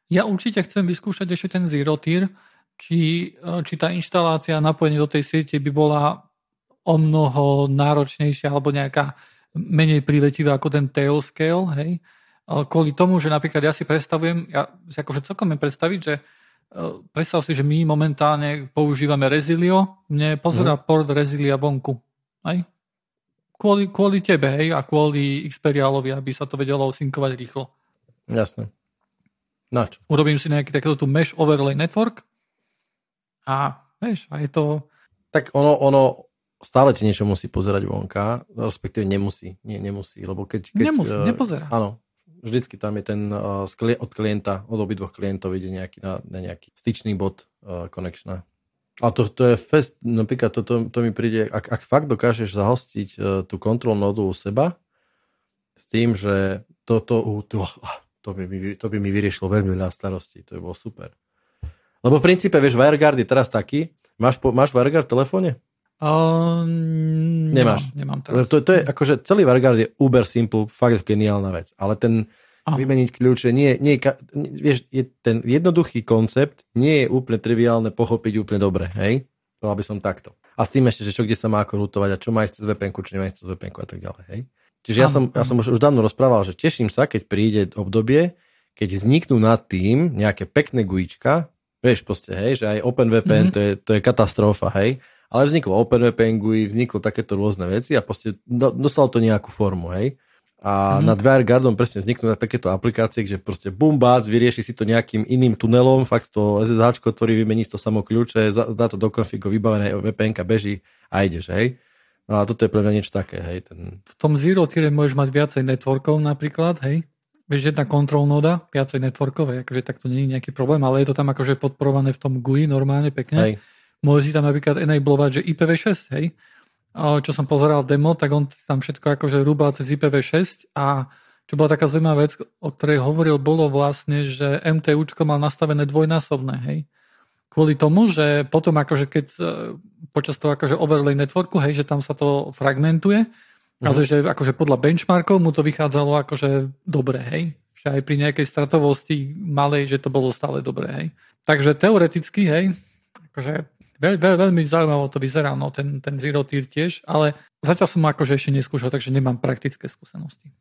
ja určite chcem vyskúšať ešte ten Zero Tier, či, či tá inštalácia a napojenie do tej siete by bola o mnoho náročnejšia alebo nejaká menej priletivá ako ten Tailscale, hej. kvôli tomu, že napríklad ja si predstavujem, ja si akože celkom mi predstaviť, že predstav si, že my momentálne používame Resilio, mne pozera mm. port Rezilia vonku. Hej? Kvôli, kvôli tebe, hej, a kvôli Xperialovi, aby sa to vedelo synkovať rýchlo. Jasne. Na čo? Urobím si nejaký takýto tu mesh overlay network a vieš, a je to... Tak ono, ono stále ti niečo musí pozerať vonka, respektíve nemusí. Nie, nemusí, lebo keď... keď nemusí, uh, nepozerá. Áno, vždycky tam je ten uh, od klienta, od obidvoch klientov ide nejaký, na, na nejaký styčný bod uh, connectiona. A to, to je fest, napríklad to, to, to mi príde, ak, ak fakt dokážeš zahostiť uh, tú kontrol nodu u seba, s tým, že to, to, to, to, by mi, to by mi vyriešilo veľmi veľa starostí, to by bolo super. Lebo v princípe, vieš, WireGuard je teraz taký, máš, máš WireGuard v telefóne? Uh, Nemáš. Nemám, nemám teraz. To, to je akože celý WireGuard je uber simple, fakt geniálna vec. Ale ten Aha. vymeniť kľúče, nie, nie, vieš, je ten jednoduchý koncept nie je úplne triviálne pochopiť úplne dobre, hej? To aby som takto. A s tým ešte, že čo kde sa má ako rutovať a čo má ísť cez VPN, čo nemá ísť cez VPN a tak ďalej, hej? Čiže ja, som, ja som už, už dávno rozprával, že teším sa, keď príde obdobie, keď vzniknú nad tým nejaké pekné guička, vieš proste, hej, že aj OpenVPN, mm-hmm. to, je, to je katastrofa, hej, ale vzniklo OpenVPN GUI, vzniklo takéto rôzne veci a proste do, dostalo to nejakú formu, hej. A mm-hmm. nad WireGuardom presne vzniknú takéto aplikácie, že proste bum, bác, vyrieši si to nejakým iným tunelom, fakt to SSH otvorí, vymení to samo kľúče, dá to do konfigu, vybavené vpn beží a ideš, hej. No a toto je pre mňa niečo také, hej. Ten... V tom Zero Tier môžeš mať viacej networkov napríklad, hej. Vieš, jedna control noda, viacej networkové, akože tak to nie je nejaký problém, ale je to tam akože podporované v tom GUI normálne pekne. Hej môže si tam napríklad enablovať, že IPv6, hej. A čo som pozeral demo, tak on tam všetko akože rúbal cez IPv6 a čo bola taká zaujímavá vec, o ktorej hovoril, bolo vlastne, že MTUčko mal nastavené dvojnásobné, hej. Kvôli tomu, že potom akože keď e, počas toho akože overlay networku, hej, že tam sa to fragmentuje, mm-hmm. ale že akože podľa benchmarkov mu to vychádzalo akože dobre, hej. Že aj pri nejakej stratovosti malej, že to bolo stále dobré, hej. Takže teoreticky, hej, akože Veľ, veľ, veľmi zaujímavo to vyzerá, no ten, ten Zero Tier tiež, ale zatiaľ som akože ešte neskúšal, takže nemám praktické skúsenosti.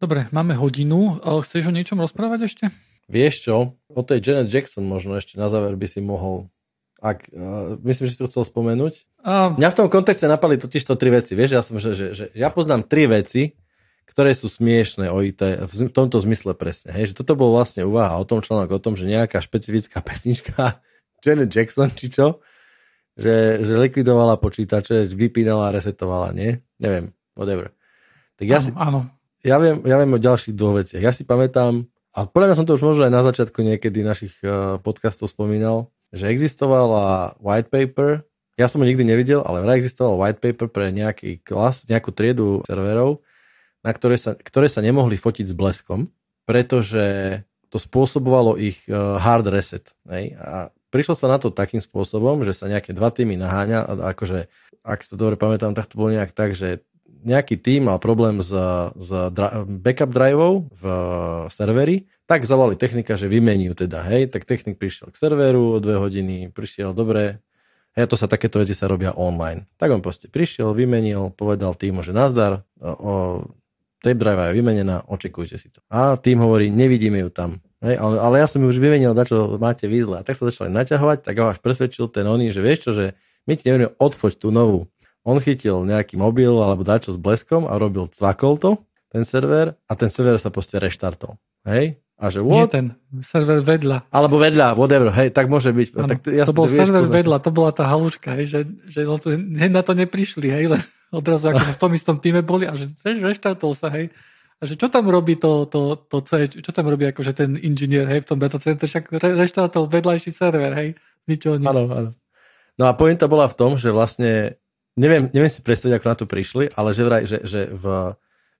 Dobre, máme hodinu. Chceš o niečom rozprávať ešte? Vieš čo, o tej Janet Jackson možno ešte na záver by si mohol ak, uh, myslím, že si to chcel spomenúť. Uh, Mňa v tom kontexte napali totiž to tri veci. Vieš, ja, som, že, že, že ja poznám tri veci, ktoré sú smiešné o IT, v tomto zmysle presne. Hej, že toto bol vlastne úvaha o tom článok, o tom, že nejaká špecifická pesnička Janet Jackson, či čo, že, že likvidovala počítače, vypínala a resetovala, nie? Neviem, whatever. Tak ja, áno, si, áno. Ja, viem, ja viem o ďalších dvoch veciach. Ja si pamätám, a podľa mňa som to už možno aj na začiatku niekedy našich uh, podcastov spomínal, že existovala white paper, ja som ho nikdy nevidel, ale vraj existoval white paper pre nejaký klas, nejakú triedu serverov, na ktoré sa, ktoré sa nemohli fotiť s bleskom, pretože to spôsobovalo ich uh, hard reset. Nej? A prišlo sa na to takým spôsobom, že sa nejaké dva týmy naháňa, akože, ak sa dobre pamätám, tak to bolo nejak tak, že nejaký tým mal problém s, s dra- backup driveov v serveri, tak zavolali technika, že vymeniu teda, hej, tak technik prišiel k serveru o dve hodiny, prišiel, dobre, hej, to sa takéto veci sa robia online. Tak on proste prišiel, vymenil, povedal týmu, že nazdar, o tape drive je vymenená, očekujte si to. A tým hovorí, nevidíme ju tam. Hej, ale, ale ja som ju už vymenil, na čo máte výzle. A tak sa začali naťahovať, tak ho až presvedčil ten oný, že vieš čo, že my ti nevieme odfoť tú novú. On chytil nejaký mobil alebo dačo s bleskom a robil, cvakol to, ten server, a ten server sa proste reštartol. Hej? A že what? Nie ten server vedľa. Alebo vedľa, whatever, hej, tak môže byť. Ano, tak ja to bol server vieš, vedľa, to bola tá haluška, hej, že, že no to, na to neprišli, hej, len odrazu ako v tom istom týme boli a že reštartol sa, hej. A že čo tam robí to, to, to C, čo tam robí akože ten inžinier, hej, v tom center, však re, reštartol vedľajší server, hej, ničoho Áno, áno. No a pointa bola v tom, že vlastne, neviem, neviem si predstaviť, ako na to prišli, ale že vraj, že, že v,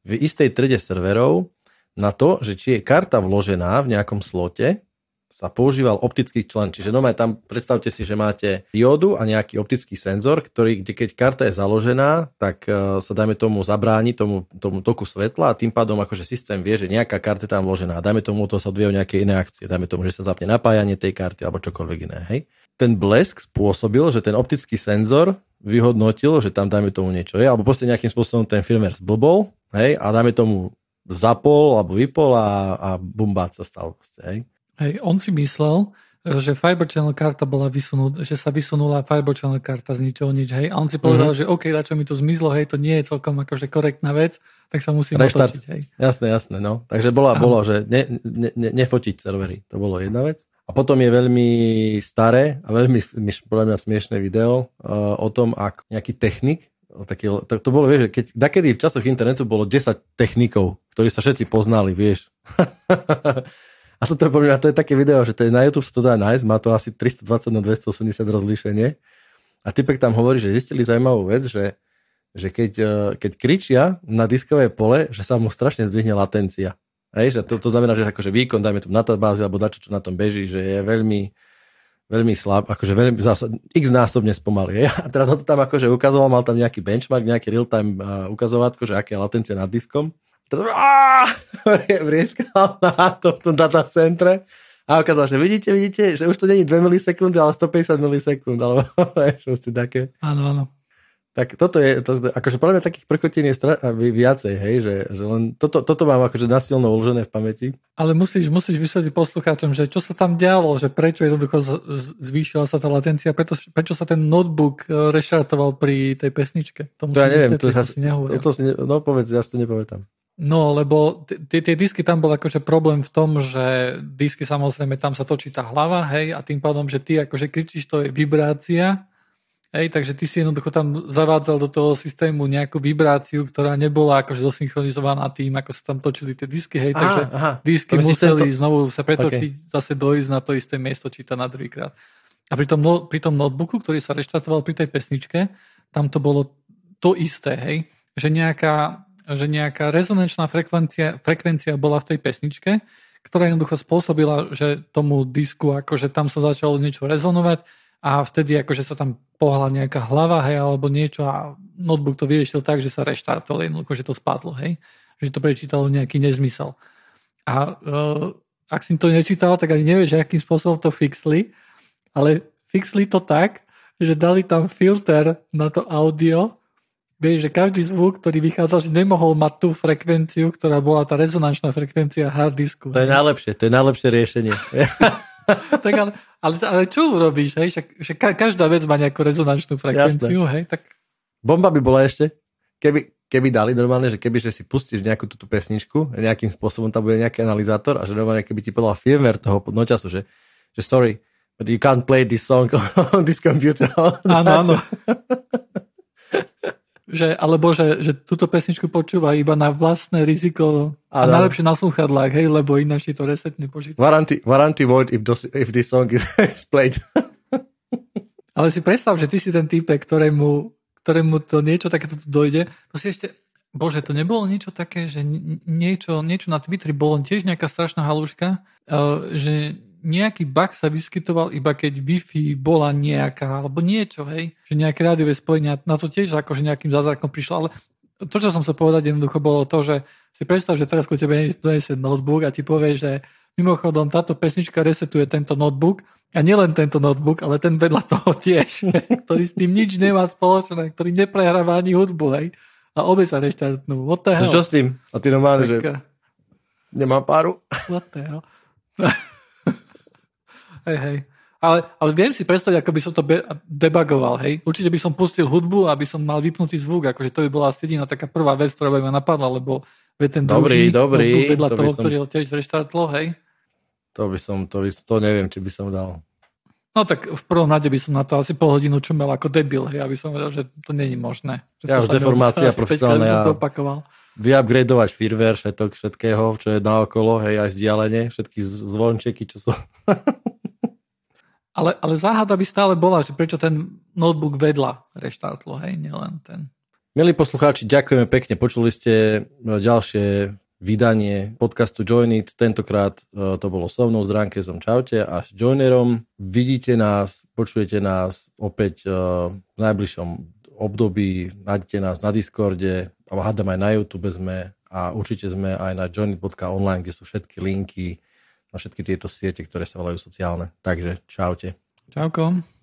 v istej trede serverov na to, že či je karta vložená v nejakom slote, sa používal optický člen. Čiže no tam predstavte si, že máte diódu a nejaký optický senzor, ktorý, kde keď karta je založená, tak uh, sa dajme tomu zabráni tomu, tomu toku svetla a tým pádom akože systém vie, že nejaká karta je tam vložená. Dajme tomu, to sa odviejú nejaké iné akcie. Dajme tomu, že sa zapne napájanie tej karty alebo čokoľvek iné. Hej? Ten blesk spôsobil, že ten optický senzor vyhodnotil, že tam dajme tomu niečo je, alebo proste nejakým spôsobom ten firmware zblbol, hej, a dajme tomu zapol alebo vypol a, a bumbát sa stal. Proste, hej. hej, on si myslel, že Fiber Channel karta bola vysunutá, že sa vysunula Fiber Channel karta z ničoho nič, hej. A on si povedal, uh-huh. že OK, čo mi to zmizlo, hej, to nie je celkom akože korektná vec, tak sa musím Reštart. otočiť, hej. Jasné, jasné, no. Takže bola, bolo, že ne, ne, ne, nefotiť servery, to bolo jedna vec. A potom je veľmi staré a veľmi, podľa mňa smiešné video uh, o tom, ak nejaký technik, taký, to, to bolo, vieš, keď, dakedy v časoch internetu bolo 10 technikov, ktorí sa všetci poznali, vieš. A toto je, mňa, to je také video, že to je na YouTube sa to dá nájsť, má to asi 320 na 280 rozlíšenie. A typek tam hovorí, že zistili zaujímavú vec, že, že keď, e, keď kričia na diskové pole, že sa mu strašne zdvihne latencia. Hej, že to, to znamená, že akože výkon, dajme tu na databáze alebo dačo, čo na tom beží, že je veľmi, veľmi slab, akože veľmi, zásad, x násobne spomalý. Hej. A teraz on to tam akože ukazoval, mal tam nejaký benchmark, nejaký real-time uh, ukazovatko, že aké je latencia nad diskom vrieskal na to v tom datacentre a ukázal, že vidíte, vidíte, že už to není 2 milisekundy, ale 150 milisekúnd, alebo proste také. Áno, áno. Tak toto je, to, akože podľa mňa takých prkotení je stra- viacej, hej, že, že len toto, toto mám akože nasilno uložené v pamäti. Ale musíš, musíš vysvetliť poslucháčom, že čo sa tam dialo, že prečo jednoducho z, zvýšila sa tá latencia, prečo, prečo sa ten notebook e, reštartoval pri tej pesničke. To, to ja neviem, to, ja, to, to, to, no povedz, ja si to nepamätám. No, lebo tie disky tam bol akože problém v tom, že disky samozrejme tam sa točí tá hlava, hej, a tým pádom, že ty akože kričíš, to je vibrácia, hej, takže ty si jednoducho tam zavádzal do toho systému nejakú vibráciu, ktorá nebola akože zosynchronizovaná tým, ako sa tam točili tie disky, hej, aha, takže aha, disky museli to... znovu sa pretočiť, okay. zase dojsť na to isté miesto, čítať na druhýkrát. A pri tom, no, pri tom notebooku, ktorý sa reštartoval pri tej pesničke, tam to bolo to isté, hej, že nejaká že nejaká rezonančná frekvencia, frekvencia bola v tej pesničke, ktorá jednoducho spôsobila, že tomu disku akože tam sa začalo niečo rezonovať a vtedy akože sa tam pohla nejaká hlava, hej, alebo niečo a notebook to vyriešil tak, že sa reštartoval jednoducho, že to spadlo, hej, že to prečítalo nejaký nezmysel. A uh, ak si to nečítal, tak ani nevieš, akým spôsobom to fixli, ale fixli to tak, že dali tam filter na to audio, Vieš, že každý zvuk, ktorý vychádzal, že nemohol mať tú frekvenciu, ktorá bola tá rezonančná frekvencia hard disku. To je najlepšie, to je najlepšie riešenie. tak ale, ale, ale čo urobíš, hej? Že, že každá vec má nejakú rezonančnú frekvenciu, Jasné. hej? Tak... Bomba by bola ešte, keby, keby dali normálne, že keby že si pustíš nejakú túto pesničku, nejakým spôsobom tam bude nejaký analyzátor a že normálne keby ti povedal firmware toho noťasu, že, že sorry, but you can't play this song on this computer. Áno, áno. Že, alebo že, že túto pesničku počúva iba na vlastné riziko a, a najlepšie na sluchadlách, hej, lebo ináč to resetne počítač. Warranty, warranty void if, dos, if this song is, is played. Ale si predstav, že ty si ten type, ktorému, ktorému to niečo takéto dojde, to si ešte, bože, to nebolo niečo také, že niečo, niečo na Twitteri bolo tiež nejaká strašná halúška, uh, že nejaký bug sa vyskytoval iba keď Wi-Fi bola nejaká, alebo niečo, hej, že nejaké rádiové spojenia, na to tiež akože nejakým zázrakom prišlo, ale to, čo som sa povedať jednoducho bolo to, že si predstav, že teraz ku tebe donesie notebook a ti povie, že mimochodom táto pesnička resetuje tento notebook a nielen tento notebook, ale ten vedľa toho tiež, ktorý s tým nič nemá spoločné, ktorý neprehráva ani hudbu, hej. A obe sa reštartnú. What the hell? Čo s tým? A ty normálne, tak, že nemám páru. What the hell? Hej, hej. Ale, ale viem si predstaviť, ako by som to be- debagoval, hej. Určite by som pustil hudbu, aby som mal vypnutý zvuk, akože to by bola asi jediná taká prvá vec, ktorá by ma napadla, lebo ve ten dobrý, druhý, dobrý, vedľa to toho, som... ktorý ho tiež reštartlo, hej. To by som, to, by, to neviem, či by som dal. No tak v prvom rade by som na to asi pol hodinu čumel ako debil, hej, aby som vedel, že to není možné. Že ja už deformácia profesionálna. Ja to opakoval. Vyupgradovať firmware, všetok, všetkého, čo je naokolo, hej, aj vzdialenie, všetky zvončeky, čo sú Ale, ale záhada by stále bola, že prečo ten notebook vedla reštartlo, hej, nielen ten. Milí poslucháči, ďakujeme pekne. Počuli ste ďalšie vydanie podcastu Join It. Tentokrát e, to bolo so mnou, s Rankezom Čaute a s Joinerom. Vidíte nás, počujete nás opäť e, v najbližšom období. Nájdete nás na Discorde, a hádam aj na YouTube sme a určite sme aj na joinit.online, kde sú všetky linky na všetky tieto siete, ktoré sa volajú sociálne. Takže čaute. Čauko.